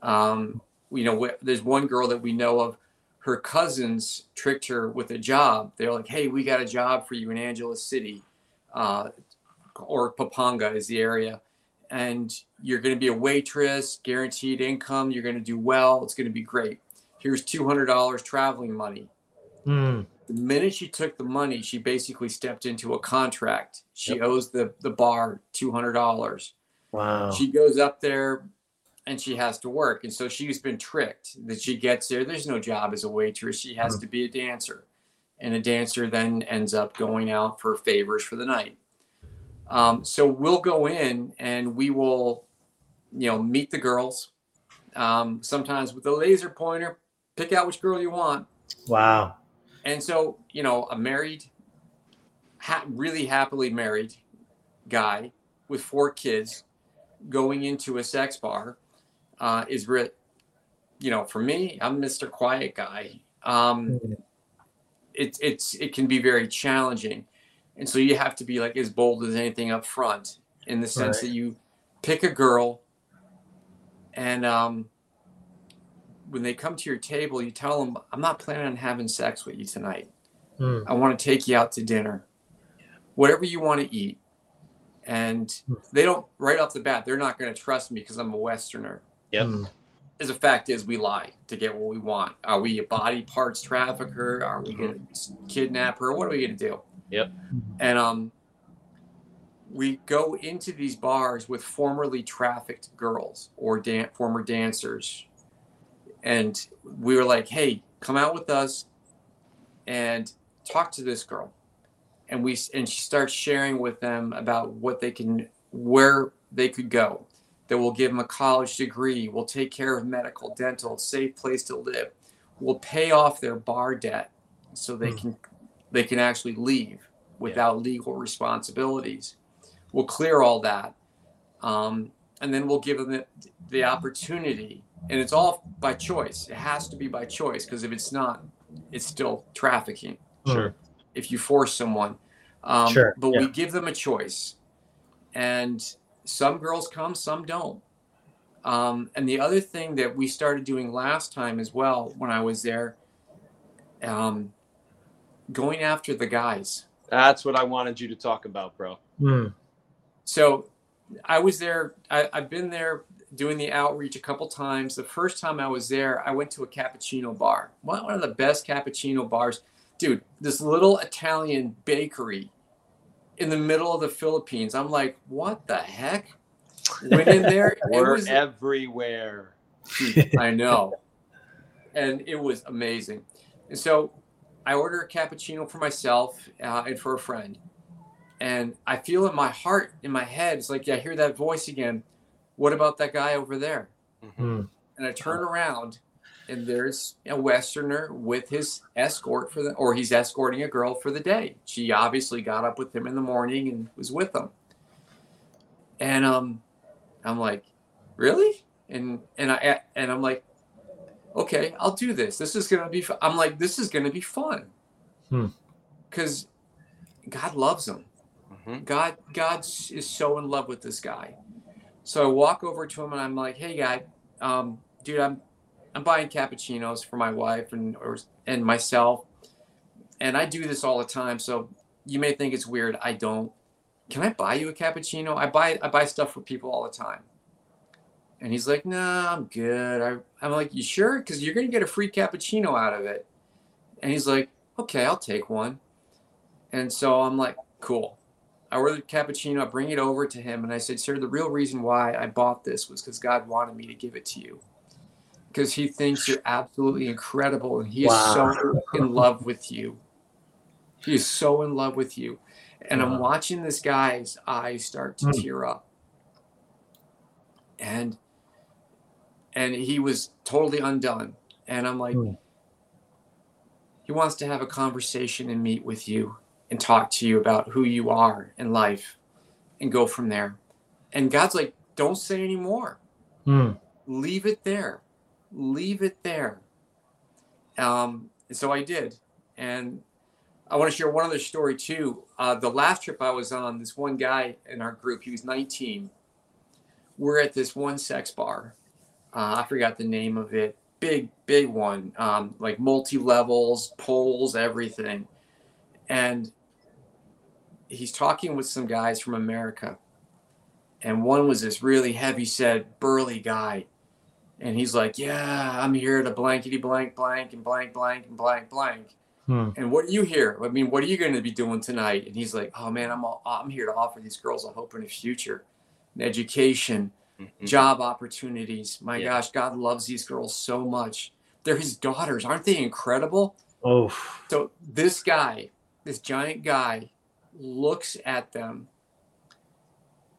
Um, you know, wh- there's one girl that we know of. Her cousins tricked her with a job. They're like, "Hey, we got a job for you in Angeles City, uh, or Pampanga is the area, and you're going to be a waitress, guaranteed income. You're going to do well. It's going to be great. Here's two hundred dollars traveling money." Hmm. The minute she took the money, she basically stepped into a contract. She owes the the bar two hundred dollars Wow. she goes up there and she has to work and so she's been tricked that she gets there there's no job as a waitress she has to be a dancer and a dancer then ends up going out for favors for the night um, so we'll go in and we will you know meet the girls um, sometimes with a laser pointer pick out which girl you want wow. and so, you know, a married, ha- really happily married guy with four kids going into a sex bar uh, is real. You know, for me, I'm Mr. Quiet guy. Um, it's it's it can be very challenging, and so you have to be like as bold as anything up front in the sense Right. that you pick a girl, and um, when they come to your table, you tell them, "I'm not planning on having sex with you tonight. Hmm. I want to take you out to dinner, whatever you want to eat." And Hmm. they don't right off the bat. They're not going to trust me because I'm a Westerner. Yep. Hmm. As a fact is, we lie to get what we want. Are we a body parts trafficker? Are we going to kidnap her? What are we going to do? Yep. And um, we go into these bars with formerly trafficked girls or dan- former dancers, and we were like, "Hey, come out with us and talk to this girl." And we and she starts sharing with them about what they can, where they could go. That will give them a college degree. We'll take care of medical, dental, safe place to live. We'll pay off their bar debt so they Hmm. can they can actually leave without legal responsibilities. We'll clear all that, um, and then we'll give them the, the opportunity. And it's all by choice. It has to be by choice because if it's not, it's still trafficking. Sure. If you force someone, um, Sure, but yeah. we give them a choice, and some girls come, some don't. Um, and the other thing that we started doing last time as well, when I was there, um, going after the guys. That's what I wanted you to talk about, bro. Hmm. So I was there. I, I've been there doing the outreach a couple times. The first time I was there, I went to a cappuccino bar. One one of the best cappuccino bars, dude. This little Italian bakery in the middle of the Philippines. I'm like, what the heck? Went in there. it We're was everywhere. I know. And it was amazing. And so I order a cappuccino for myself uh, and for a friend, and I feel in my heart, in my head, it's like I hear that voice again. What about that guy over there? Hmm. And I turn around, and there's a Westerner with his escort for the, or he's escorting a girl for the day. She obviously got up with him in the morning and was with him. And um, I'm like, really? And and I and I'm like, okay, I'll do this. This is gonna be. Fun. I'm like, this is gonna be fun, Hmm. because God loves him. Mhm. God God is so in love with this guy. So I walk over to him and I'm like, "Hey, guy, um, dude, I'm I'm buying cappuccinos for my wife and or and myself, and I do this all the time. So you may think it's weird. I don't. Can I buy you a cappuccino? I buy I buy stuff for people all the time." And he's like, "Nah, I'm good." I, I'm like, "You sure? Because you're gonna get a free cappuccino out of it." And he's like, "Okay, I'll take one." And so I'm like, "Cool." I ordered cappuccino, I bring it over to him, and I said, Sir, the real reason why I bought this was because God wanted me to give it to you. Because he thinks you're absolutely incredible and he is Wow. so in love with you. He is so in love with you. And I'm watching this guy's eyes start to Hmm. tear up. And and he was totally undone. And I'm like, Hmm. he wants to have a conversation and meet with you and talk to you about who you are in life and go from there. And God's like, don't say any more. Hmm. Leave it there. Leave it there. Um, and so I did. And I want to share one other story too. Uh, the last trip I was on, this one guy in our group, he was 19. We're at this one sex bar. Uh, I forgot the name of it. Big, big one. Um, like multi levels, poles, everything. And he's talking with some guys from America. And one was this really heavy set, burly guy. And he's like, Yeah, I'm here to blankety blank blank and blank blank and blank blank. Hmm. And what are you here? I mean, what are you going to be doing tonight? And he's like, Oh man, I'm all, I'm here to offer these girls a hope and a future, an education, Mhm. job opportunities. My Yeah. gosh, God loves these girls so much. They're his daughters. Aren't they incredible? Oh. So this guy, this giant guy, looks at them,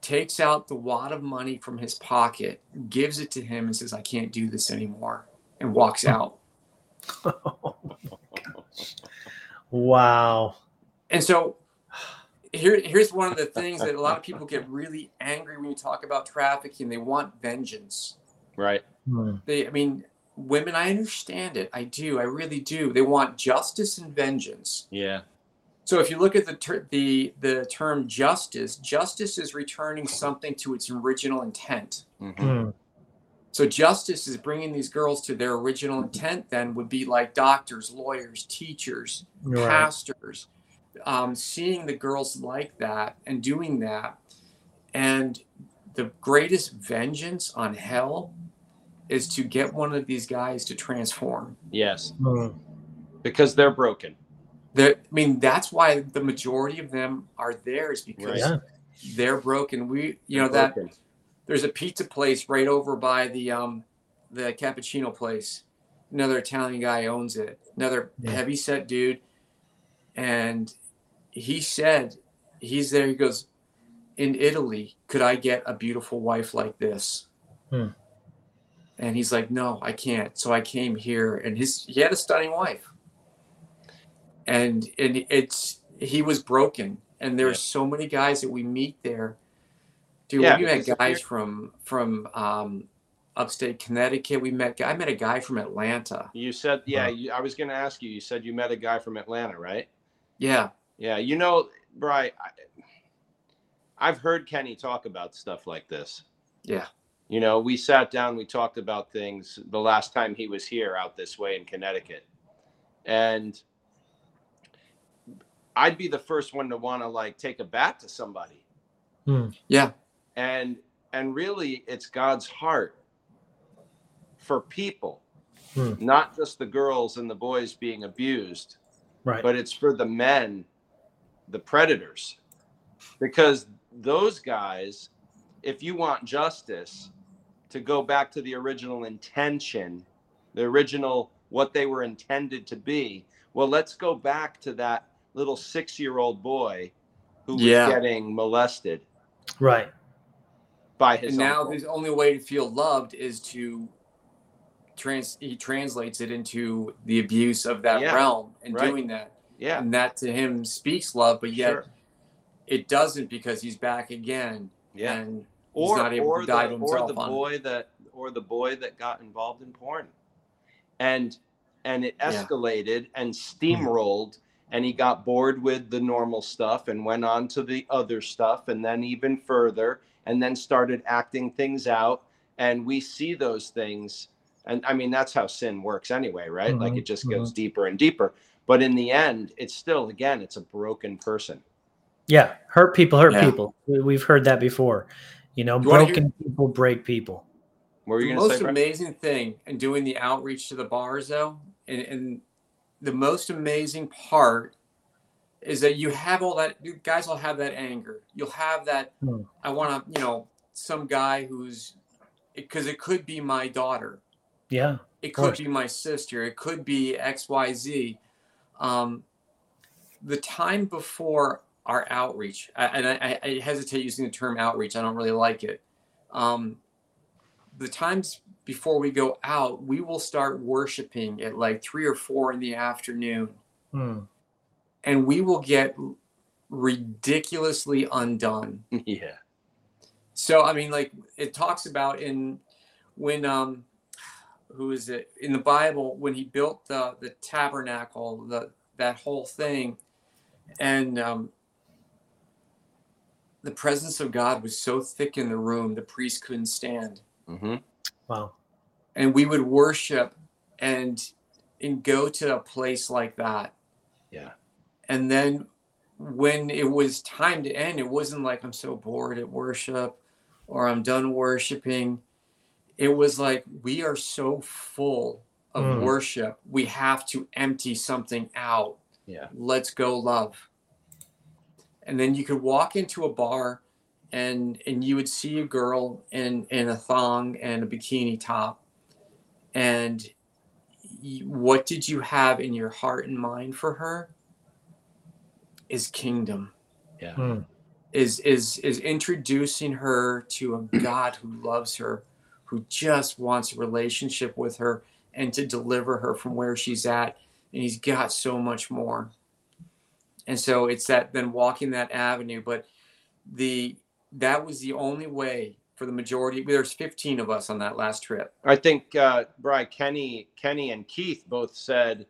takes out the wad of money from his pocket, gives it to him, and says, I can't do this anymore, and walks out. wow. And so here, here's one of the things that a lot of people get really angry when you talk about trafficking. They want vengeance. Right. Hmm. They, I mean, women, I understand it. I do. I really do. They want justice and vengeance. Yeah. So if you look at the ter- the the term justice, justice is returning something to its original intent. Mhm. Hmm. So justice is bringing these girls to their original intent. Then would be like doctors, lawyers, teachers, Right. pastors, um, seeing the girls like that and doing that. And the greatest vengeance on hell is to get one of these guys to transform. Yes. Hmm. Because they're broken. They're, I mean, that's why the majority of them are there is because Yeah. they're broken. We, you know, They're that broken. there's a pizza place right over by the um the cappuccino place. Another Italian guy owns it. Another Yeah. heavy set dude. And he said he's there. He goes, In Italy, could I get a beautiful wife like this? Hmm. And he's like, No, I can't. So I came here and his he had a stunning wife. And and it's he was broken. And there's so many guys that we meet there. Dude, Yeah, we met guys from from um, upstate Connecticut. We met I met a guy from Atlanta. You said, yeah, you, I was going to ask you. You said you met a guy from Atlanta, right? Yeah, Yeah. You know, Bry, I, I've heard Kenny talk about stuff like this. yeah, You know, we sat down, we talked about things the last time he was here out this way in Connecticut. And I'd be the first one to want to like take a bat to somebody. Hmm. yeah, And and really it's God's heart for people, Hmm. not just the girls and the boys being abused, Right. but it's for the men, the predators. Because those guys, if you want justice, to go back to the original intention, the original what they were intended to be, Well, let's go back to that little six-year-old boy who was Yeah. getting molested Right. by his and now uncle. the only way to feel loved is to trans he translates it into the abuse of that Yeah, realm and right. doing that Yeah, and that to him speaks love but yet sure. it doesn't because he's back again Yeah. and or not able or to die the, to or the on it. boy that or the boy that got involved in porn and and it Yeah. escalated and mm-hmm. steamrolled and he got bored with the normal stuff and went on to the other stuff and then even further and then started acting things out and we see those things and i mean that's how sin works anyway right like Mhm, it just goes deeper and deeper but in the end it's still again it's a broken person Yeah. Hurt people hurt Yeah. people. We, we've heard that before. You know, You wanna broken people break people. what were you the most say amazing thing in doing the outreach to the bars though and, and the most amazing part is that you have all that you guys will have that anger you'll have that Hmm. i want to you know some guy who's because it could be my daughter Yeah. it course. could be my sister it could be xyz um, the time before our outreach I- and I, I hesitate using the term outreach i don't really like it um, the times before we go out we will start worshiping at like three or four in the afternoon. Hmm. and we will get ridiculously undone. Yeah. So I mean, like it talks about in when um who is it? In the Bible when he built the the tabernacle, the that whole thing, and um the presence of God was so thick in the room the priest couldn't stand. hmm Wow. And we would worship and and go to a place like that. Yeah. And then when it was time to end, it wasn't like I'm so bored at worship or I'm done worshiping. It was like we are so full of Mm. worship, we have to empty something out. Yeah. Let's go love. And then you could walk into a bar and and you would see a girl in in a thong and a bikini top. And y- what did you have in your heart and mind for her? Is kingdom Hmm. is is is introducing her to a God who loves her, who just wants a relationship with her and to deliver her from where she's at. And he's got so much more. And so it's that then walking that avenue. But the that was the only way for the majority. There's 15 of us on that last trip. I think uh, Brian Kenny, Kenny and Keith both said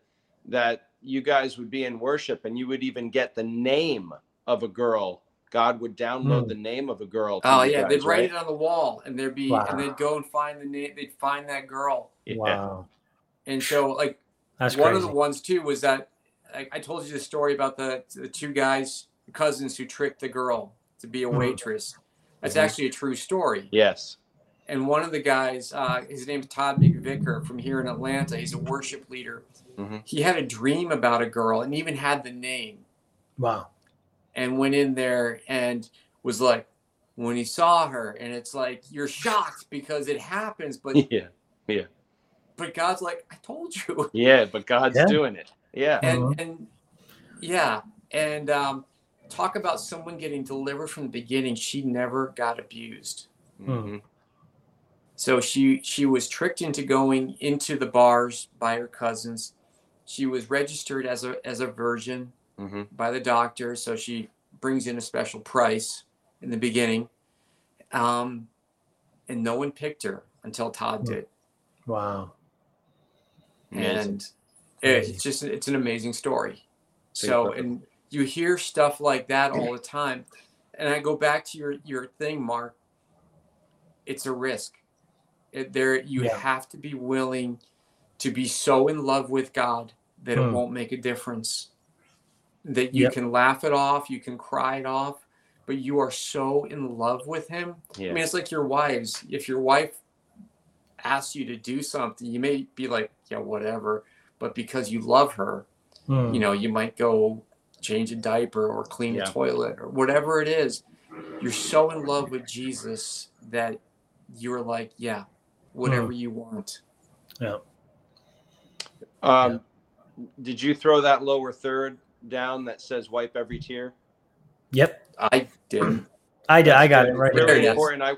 that you guys would be in worship and you would even get the name of a girl. God would download Hmm. the name of a girl. Oh yeah, guys, they'd write right? it on the wall, and there'd be, Wow. and they'd go and find the name. They'd find that girl, Yeah. Wow. and so like That's one crazy. of the ones too was that I, I told you the story about the the two guys cousins who tricked the girl to be a Mm-hmm. Mhm. waitress. That's Mhm. actually a true story. Yes. And one of the guys, uh, his name's Todd McVicker from here in Atlanta. He's a worship leader. Mhm. He had a dream about a girl and even had the name wow. and went in there and was like, when he saw her, and it's like you're shocked because it happens, but Yeah. Yeah. But God's like, I told you. Yeah. But God's Yeah. doing it. Yeah. and Mhm. and yeah and um talk about someone getting delivered from the beginning she never got abused. Mhm. so she she was tricked into going into the bars by her cousins. She was registered as a as a virgin Mhm. by the doctor so she brings in a special price in the beginning. Um and no one picked her until todd did. Wow. And it's just it's an amazing story. So and you hear stuff like that all the time and i go back to your your thing mark it's a risk it, there you Yeah. have to be willing to be so in love with god that it Hmm. won't make a difference that you Yep. can laugh it off you can cry it off but you are so in love with him Yeah. I mean, it's like your wives. If your wife asks you to do something, you may be like, yeah, whatever. But because you love her, Hmm. you know, you might go change a diaper or clean Yeah. the toilet or whatever it is. You're so in love with Jesus that you're like, yeah, whatever you want. Yeah. Um, Did you throw that lower third down that says wipe every tear? Yep, I didn't. I did. I got it right There Really important. I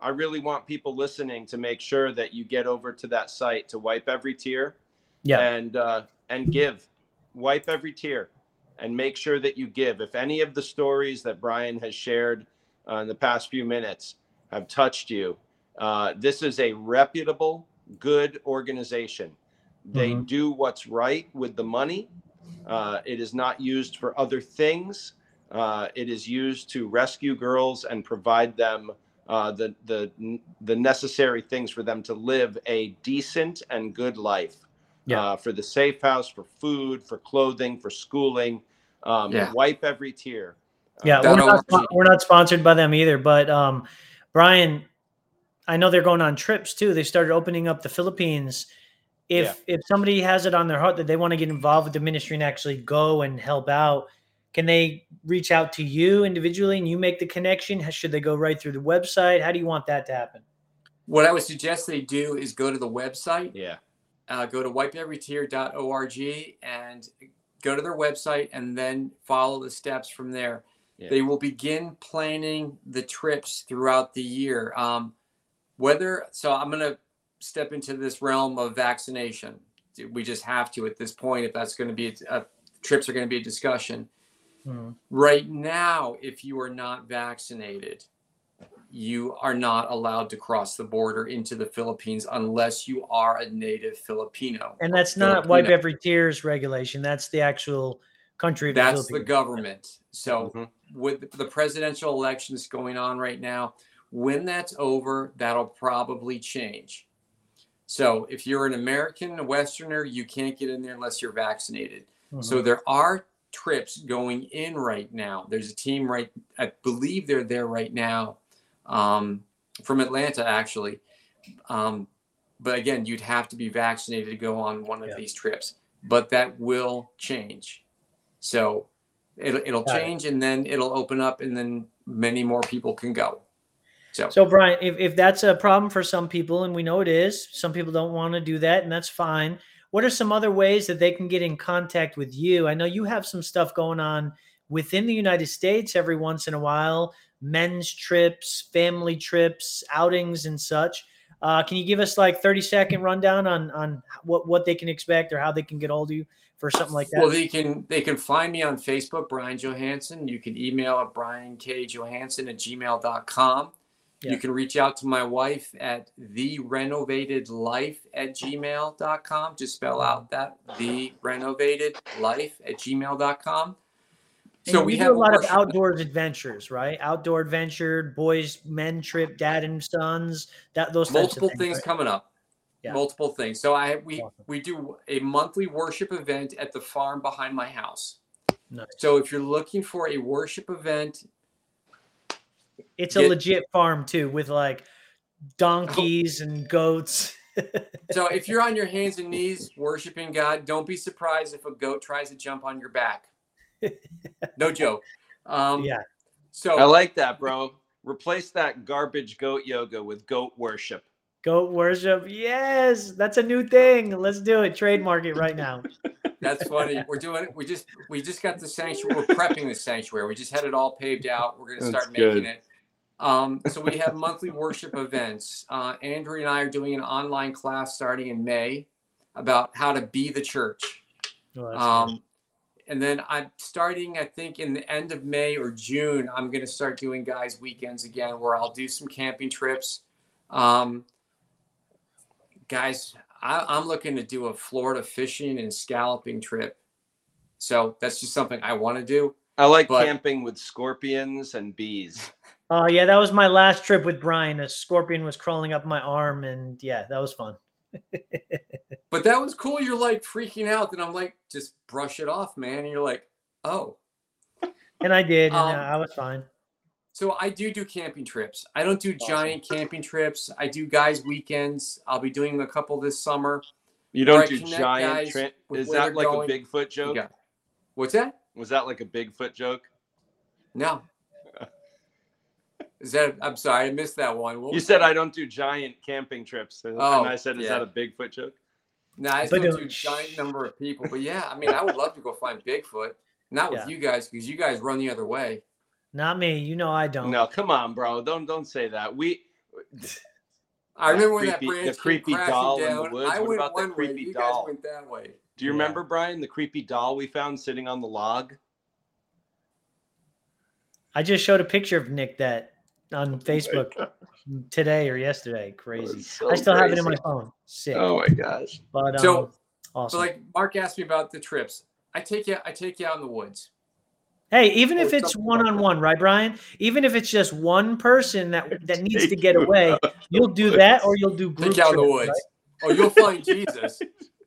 I really want people listening to make sure that you get over to that site to wipe every tear Yeah, and uh, and give. Wipe every tear and make sure that you give. If any of the stories that Brian has shared uh, in the past few minutes have touched you, uh, this is a reputable, good organization. They Mhm. do what's right with the money. Uh, it is not used for other things. Uh, it is used to rescue girls and provide them uh, the the the necessary things for them to live a decent and good life. Yeah. Uh, for the safe house, for food, for clothing, for schooling. Um, Yeah. Wipe every tear. yeah. Uh, We're not, over- we're not sponsored by them either, but um, Brian, I know they're going on trips too. They started opening up the Philippines. If if somebody has it on their heart that they want to get involved with the ministry and actually go and help out, can they reach out to you individually and you make the connection? Should they go right through the website? How do you want that to happen? What I would suggest they do is go to the website, yeah. Uh, go to wipeeverytear.org and go to their website and then follow the steps from there. Yeah. They will begin planning the trips throughout the year. Um, whether so, I'm going to step into this realm of vaccination. We just have to at this point if that's going to be a, a, trips are going to be a discussion. Mhm. Right now, if you are not vaccinated, you are not allowed to cross the border into the Philippines unless you are a native Filipino. And that's not wipe every tears regulation. That's the actual country of the That's the Philippines. government. So Mhm. with the presidential elections going on right now, when that's over, that'll probably change. So if you're an American, a Westerner, you can't get in there unless you're vaccinated. So Mhm. there are trips going in right now. There's a team right, I believe they're there right now, um, from Atlanta actually. Um, but again, you'd have to be vaccinated to go on one of Yeah. these trips. But that will change. So it'll it'll Got it. change and then it'll open up and then many more people can go. So, So Brian, if, if that's a problem for some people, and we know it is, some people don't want to do that, and that's fine. What are some other ways that they can get in contact with you? I know you have some stuff going on within the United States every once in a while, men's trips, family trips, outings, and such. Uh, can you give us like 30 second rundown on on what, what they can expect or how they can get hold of you for something like that? well, they can they can find me on Facebook, Brian Johansson. You can email at briankjohansson at gmail.com. Yeah. You can reach out to my wife at the renovated life at gmail.com. Just spell out that the renovated life at gmail.com. So we do a lot of outdoors adventures, right? Outdoor adventure, boys, men trip, dad and sons, that those multiple of things right? coming up. Yeah. Multiple things. So I we Awesome. we do a monthly worship event at the farm behind my house. Nice. So if you're looking for a worship event, It's a Get- legit farm too, with like donkeys and goats. so if you're on your hands and knees worshiping God, don't be surprised if a goat tries to jump on your back. No joke. Um, yeah, So I like that, bro. Replace that garbage goat yoga with goat worship. goat worship. Yes, that's a new thing. Let's do it. Trademark it right now. That's funny. We're doing it. We just we just got the sanctuary. We're prepping the sanctuary. We just had it all paved out. We're gonna That's start making good. it. Um, so we have monthly worship events. Uh, Andrew and I are doing an online class starting in May about how to be the church. Oh. Um, and then I'm starting, I think, in the end of May or June, I'm going to start doing guys' weekends again, where I'll do some camping trips. Um, guys, I, I'm looking to do a Florida fishing and scalloping trip. So that's just something I want to do. I like But- camping with scorpions and bees. Oh yeah, that was my last trip with Brian. A scorpion was crawling up my arm, and yeah, that was fun. But that was cool. You're like freaking out. And I'm like, just brush it off, man. And you're like, oh. And I did, and Um, uh, I was fine. So I do do camping trips. I don't do Awesome. giant camping trips. I do guys weekends. I'll be doing a couple this summer. You don't do giant. guys Tra- is that like going. a Bigfoot joke? Yeah. What's that? Was that like a Bigfoot joke? No. Is that? I'm sorry, I missed that one. What You said that? I don't do giant camping trips, and Oh, and I said, "Is yeah. that a Bigfoot joke?" Nah, it's not But, uh, too giant number of people, but yeah, I mean, I would love to go find Bigfoot. Not with Yeah. you guys because you guys run the other way. Not me. You know I don't. No, come on, bro. Don't don't say that. We I remember when creepy- that the creepy came crashing doll in the woods. I What went about the one way. creepy You doll? guys went that way. do you Yeah. remember Brian the creepy doll we found sitting on the log? I just showed a picture of Nick that on Facebook today or yesterday. Crazy. so I still have it in my phone. Sick. Oh my gosh. But um, So- awesome. So like Mark asked me about the trips. I take you I take you out in the woods. hey, even if it's one on one, right, Brian? Even if it's just one person that that needs to get you away, you'll do that, or you'll do group Take you out in the woods. right? Oh, you'll find Jesus.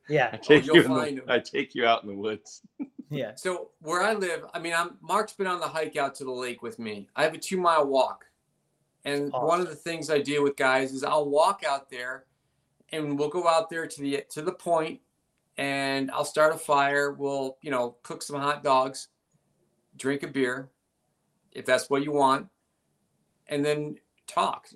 Yeah. I Yeah, take you'll you find the. I take you out in the woods. yeah. So where I live, I mean, I'm Mark's been on the hike out to the lake with me. I have a two mile walk, and one of the things I do with guys is I'll walk out there, and we'll go out there to the to the point, and I'll start a fire. We'll you know cook some hot dogs, drink a beer, if that's what you want, and then talk.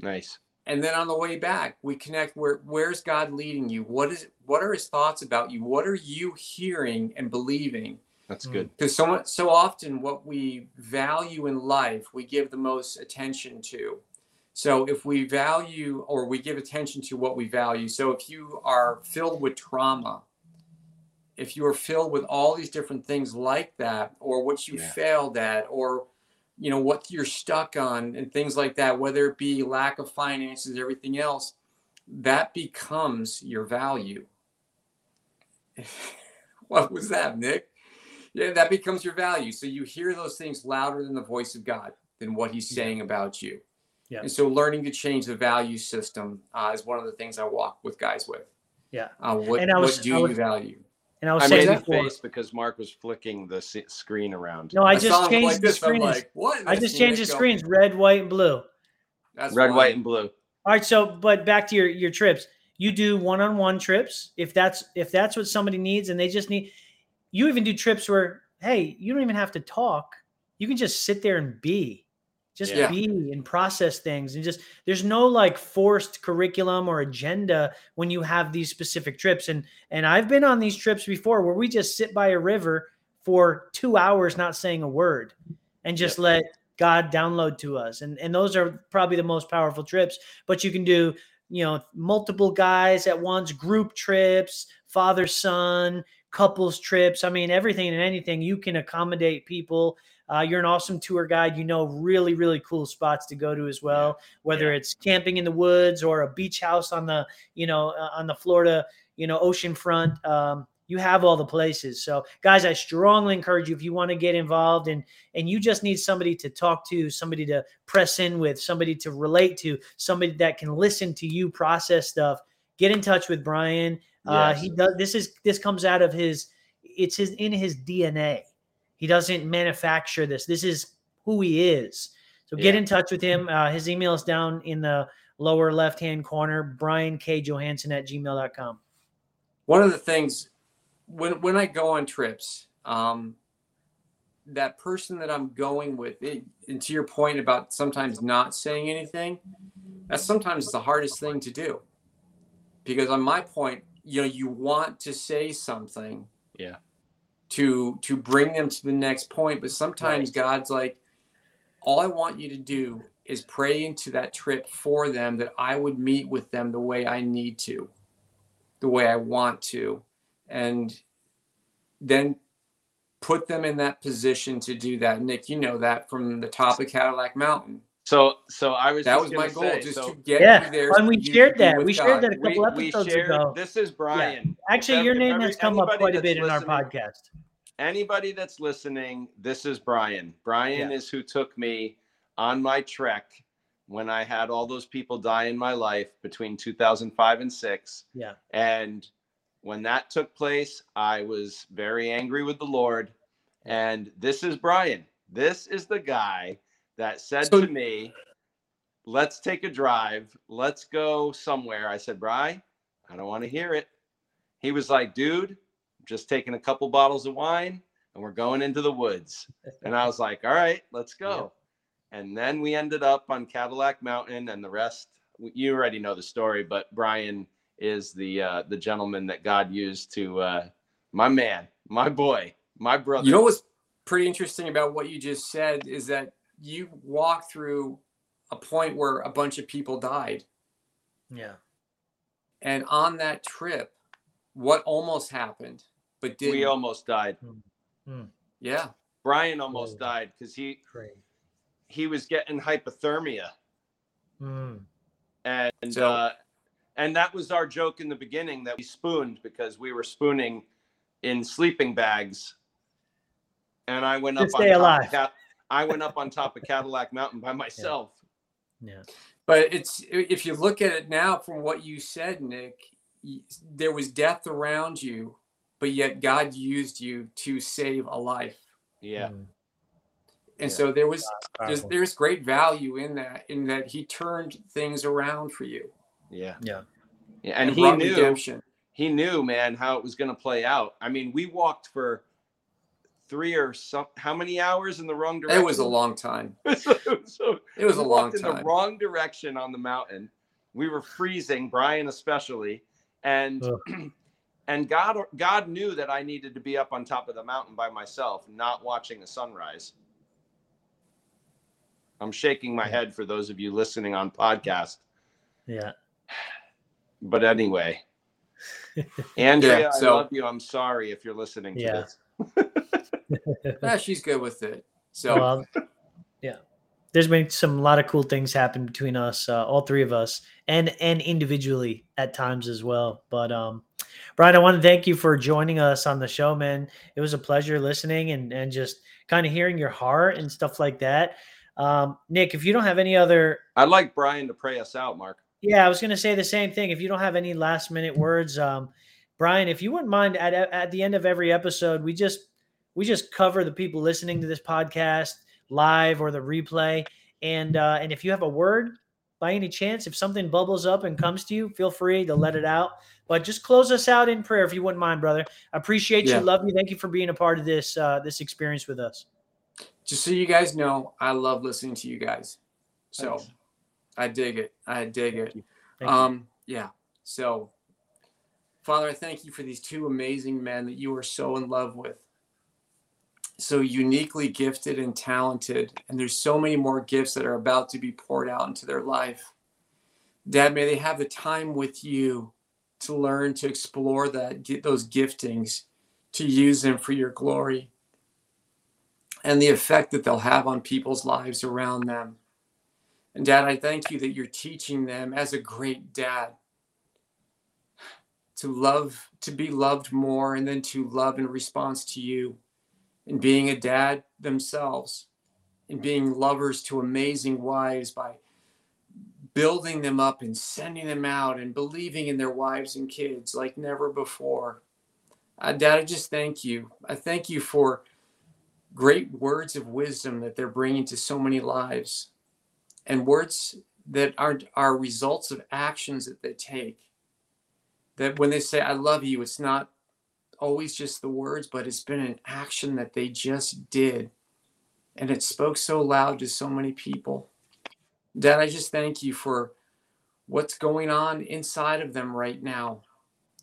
Nice. And then on the way back, we connect where where's God leading you? What is what are his thoughts about you? What are you hearing and believing? That's Mm. good. because so much, so often what we value in life we give the most attention to so if we value or we give attention to what we value so if you are filled with trauma if you are filled with all these different things like that or what you Yeah. failed at or you know what you're stuck on and things like that whether it be lack of finances everything else that becomes your value what was that nick that becomes your value. So you hear those things louder than the voice of God, than what He's Yeah. saying about you. Yeah. And so learning to change the value system uh, is one of the things I walk with guys with. Yeah. Uh, what, And I was- what do I you value? And I was I saying made before, face because Mark was flicking the s- screen around. no, I saw just him changed like the this, I'm screens. like, what? I just changed the Nick go, screens, red, white, and blue. That's Red, white, and blue. All right, so but back to your your trips. You do one-on-one trips if that's if that's what somebody needs and they just need you even do trips where hey, you don't even have to talk. You can just sit there and be. Just Yeah. be and process things and just there's no like forced curriculum or agenda when you have these specific trips and and I've been on these trips before where we just sit by a river for 2 hours not saying a word and just let God download to us. And and those are probably the most powerful trips. But you can do, you know, multiple guys at once, group trips, father son, couples trips. I mean, everything and anything you can accommodate people. Uh, you're an awesome tour guide. You know really really cool spots to go to as well. Whether it's camping in the woods or a beach house on the you know uh, on the Florida you know ocean front. Um, you have all the places. So, guys, I strongly encourage you if you want to get involved and and you just need somebody to talk to, somebody to press in with, somebody to relate to, somebody that can listen to you process stuff. Get in touch with Brian. Uh, Yes. he does. This is this comes out of his. It's his in his DNA. He doesn't manufacture this. This is who he is. So get Yeah. in touch with him. Uh, his email is down in the lower left hand corner. Brian K Johansson at gmail.com. One of the things when when I go on trips, um, that person that I'm going with, it, and to your point about sometimes not saying anything, that's sometimes the hardest thing to do. Because on my point, you know, you want to say something, Yeah. to to bring them to the next point, but sometimes Right. God's like, all I want you to do is pray into that trip for them that I would meet with them the way I need to, the way I want to, and then put them in that position to do that. Nick, you know that from the top of Cadillac Mountain. So so I was That was my goal, say, just so to get Yeah, you there. and we you shared that. We God. shared that a couple we episodes shared ago. this is Brian. Actually, If your ev- name every- has come up quite a bit in our podcast. Anybody that's listening, this is Brian. Brian Yeah. is who took me on my trek when I had all those people die in my life between 2005 and 6. Yeah. And when that took place, I was very angry with the Lord. And this is Brian. This is the guy that said So- to me, Let's take a drive. Let's go somewhere. I said, Brian, I don't want to hear it. He was like, Dude, just taking a couple bottles of wine and we're going into the woods. And I was like, All right, let's go. And then we ended up on Cadillac Mountain, and the rest, you already know the story, but Brian is the uh, the gentleman that God used to uh, my man, my boy, my brother. You know what's pretty interesting about what you just said is that you walk through a point where a bunch of people died. Yeah. And on that trip, what almost happened, but did we almost died. yeah. Brian almost Oh. died because he Great. he was getting hypothermia, Mm. and So- uh, and that was our joke in the beginning that we spooned because we were spooning in sleeping bags, and I went up stay on top alive. Of Cat- I went up on top of Cadillac Mountain by myself. Yeah. But it's if you look at it now from what you said, Nick, there was death around you, but yet God used you to save a life. Yeah, Mm. And Yeah. so there was there's, there's great value in that, in that he turned things around for you. yeah, Yeah. yeah. And, he knew redemption. he knew, man, how it was going to play out. I mean, we walked for three or some how many hours in the wrong direction? It was a long time. so, so It was a we long walked in the wrong direction on the mountain. We were freezing, Brian especially, and and God God knew that I needed to be up on top of the mountain by myself, not watching the sunrise. I'm shaking my Yeah. head for those of you listening on podcast, Yeah. but anyway, Andrea, Yeah, I love you. I'm sorry if you're listening to Yeah. this. Ah, she's good with it. So well, yeah. There's been some a lot of cool things happen between us, uh, all three of us, and and individually at times as well. But um, Brian, I want to thank you for joining us on the show, man. It was a pleasure listening and and just kind of hearing your heart and stuff like that. Um, Nick, if you don't have any other I'd like Brian to pray us out, Mark. Yeah, I was going to say the same thing. If you don't have any last minute words, um, Brian, if you wouldn't mind, at at the end of every episode, we just we just cover the people listening to this podcast live or the replay, and uh, and if you have a word by any chance, if something bubbles up and comes to you, feel free to let it out. But just close us out in prayer if you wouldn't mind, brother. I appreciate Yeah. you, love you. Thank you for being a part of this uh, this experience with us. just so you guys know, I love listening to you guys. So Thanks. I dig it. I dig it. Thank you. Um, yeah. So, Father, I thank you for these two amazing men that you are so in love with, so uniquely gifted and talented. And there's so many more gifts that are about to be poured out into their life. Dad, may they have the time with you to learn to explore that, get those giftings, to use them for your glory, and the effect that they'll have on people's lives around them. And dad, I thank you that you're teaching them as a great dad to love, to be loved more, and then to love in response to you, and being a dad themselves, and being lovers to amazing wives by building them up and sending them out and believing in their wives and kids like never before. Uh, dad, I just thank you. I thank you for great words of wisdom that they're bringing to so many lives and words that are, are results of actions that they take. That when they say, I love you, it's not always just the words, but it's been an action that they just did. And it spoke so loud to so many people. Dad, I just thank you for what's going on inside of them right now.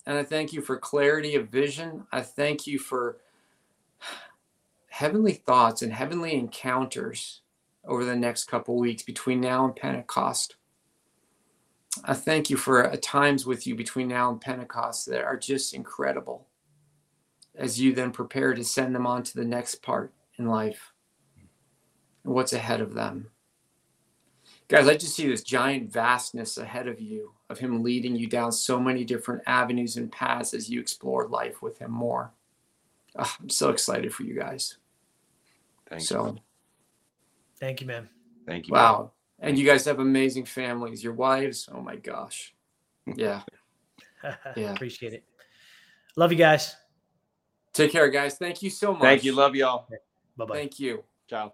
And I thank you for clarity of vision. I thank you for heavenly thoughts and heavenly encounters over the next couple weeks between now and Pentecost. I thank you for uh, times with you between now and Pentecost that are just incredible as you then prepare to send them on to the next part in life and what's ahead of them. Guys, I just see this giant vastness ahead of you of Him leading you down so many different avenues and paths as you explore life with Him more. Ah, I'm so excited for you guys. Thank so, you. Thank you, man. Thank you. man. wow. And you guys have amazing families. Your wives, oh my gosh. Yeah. Yeah. Appreciate it. Love you guys. Take care, guys. Thank you so much. Thank you. Love y'all. Bye bye. Thank you. Ciao.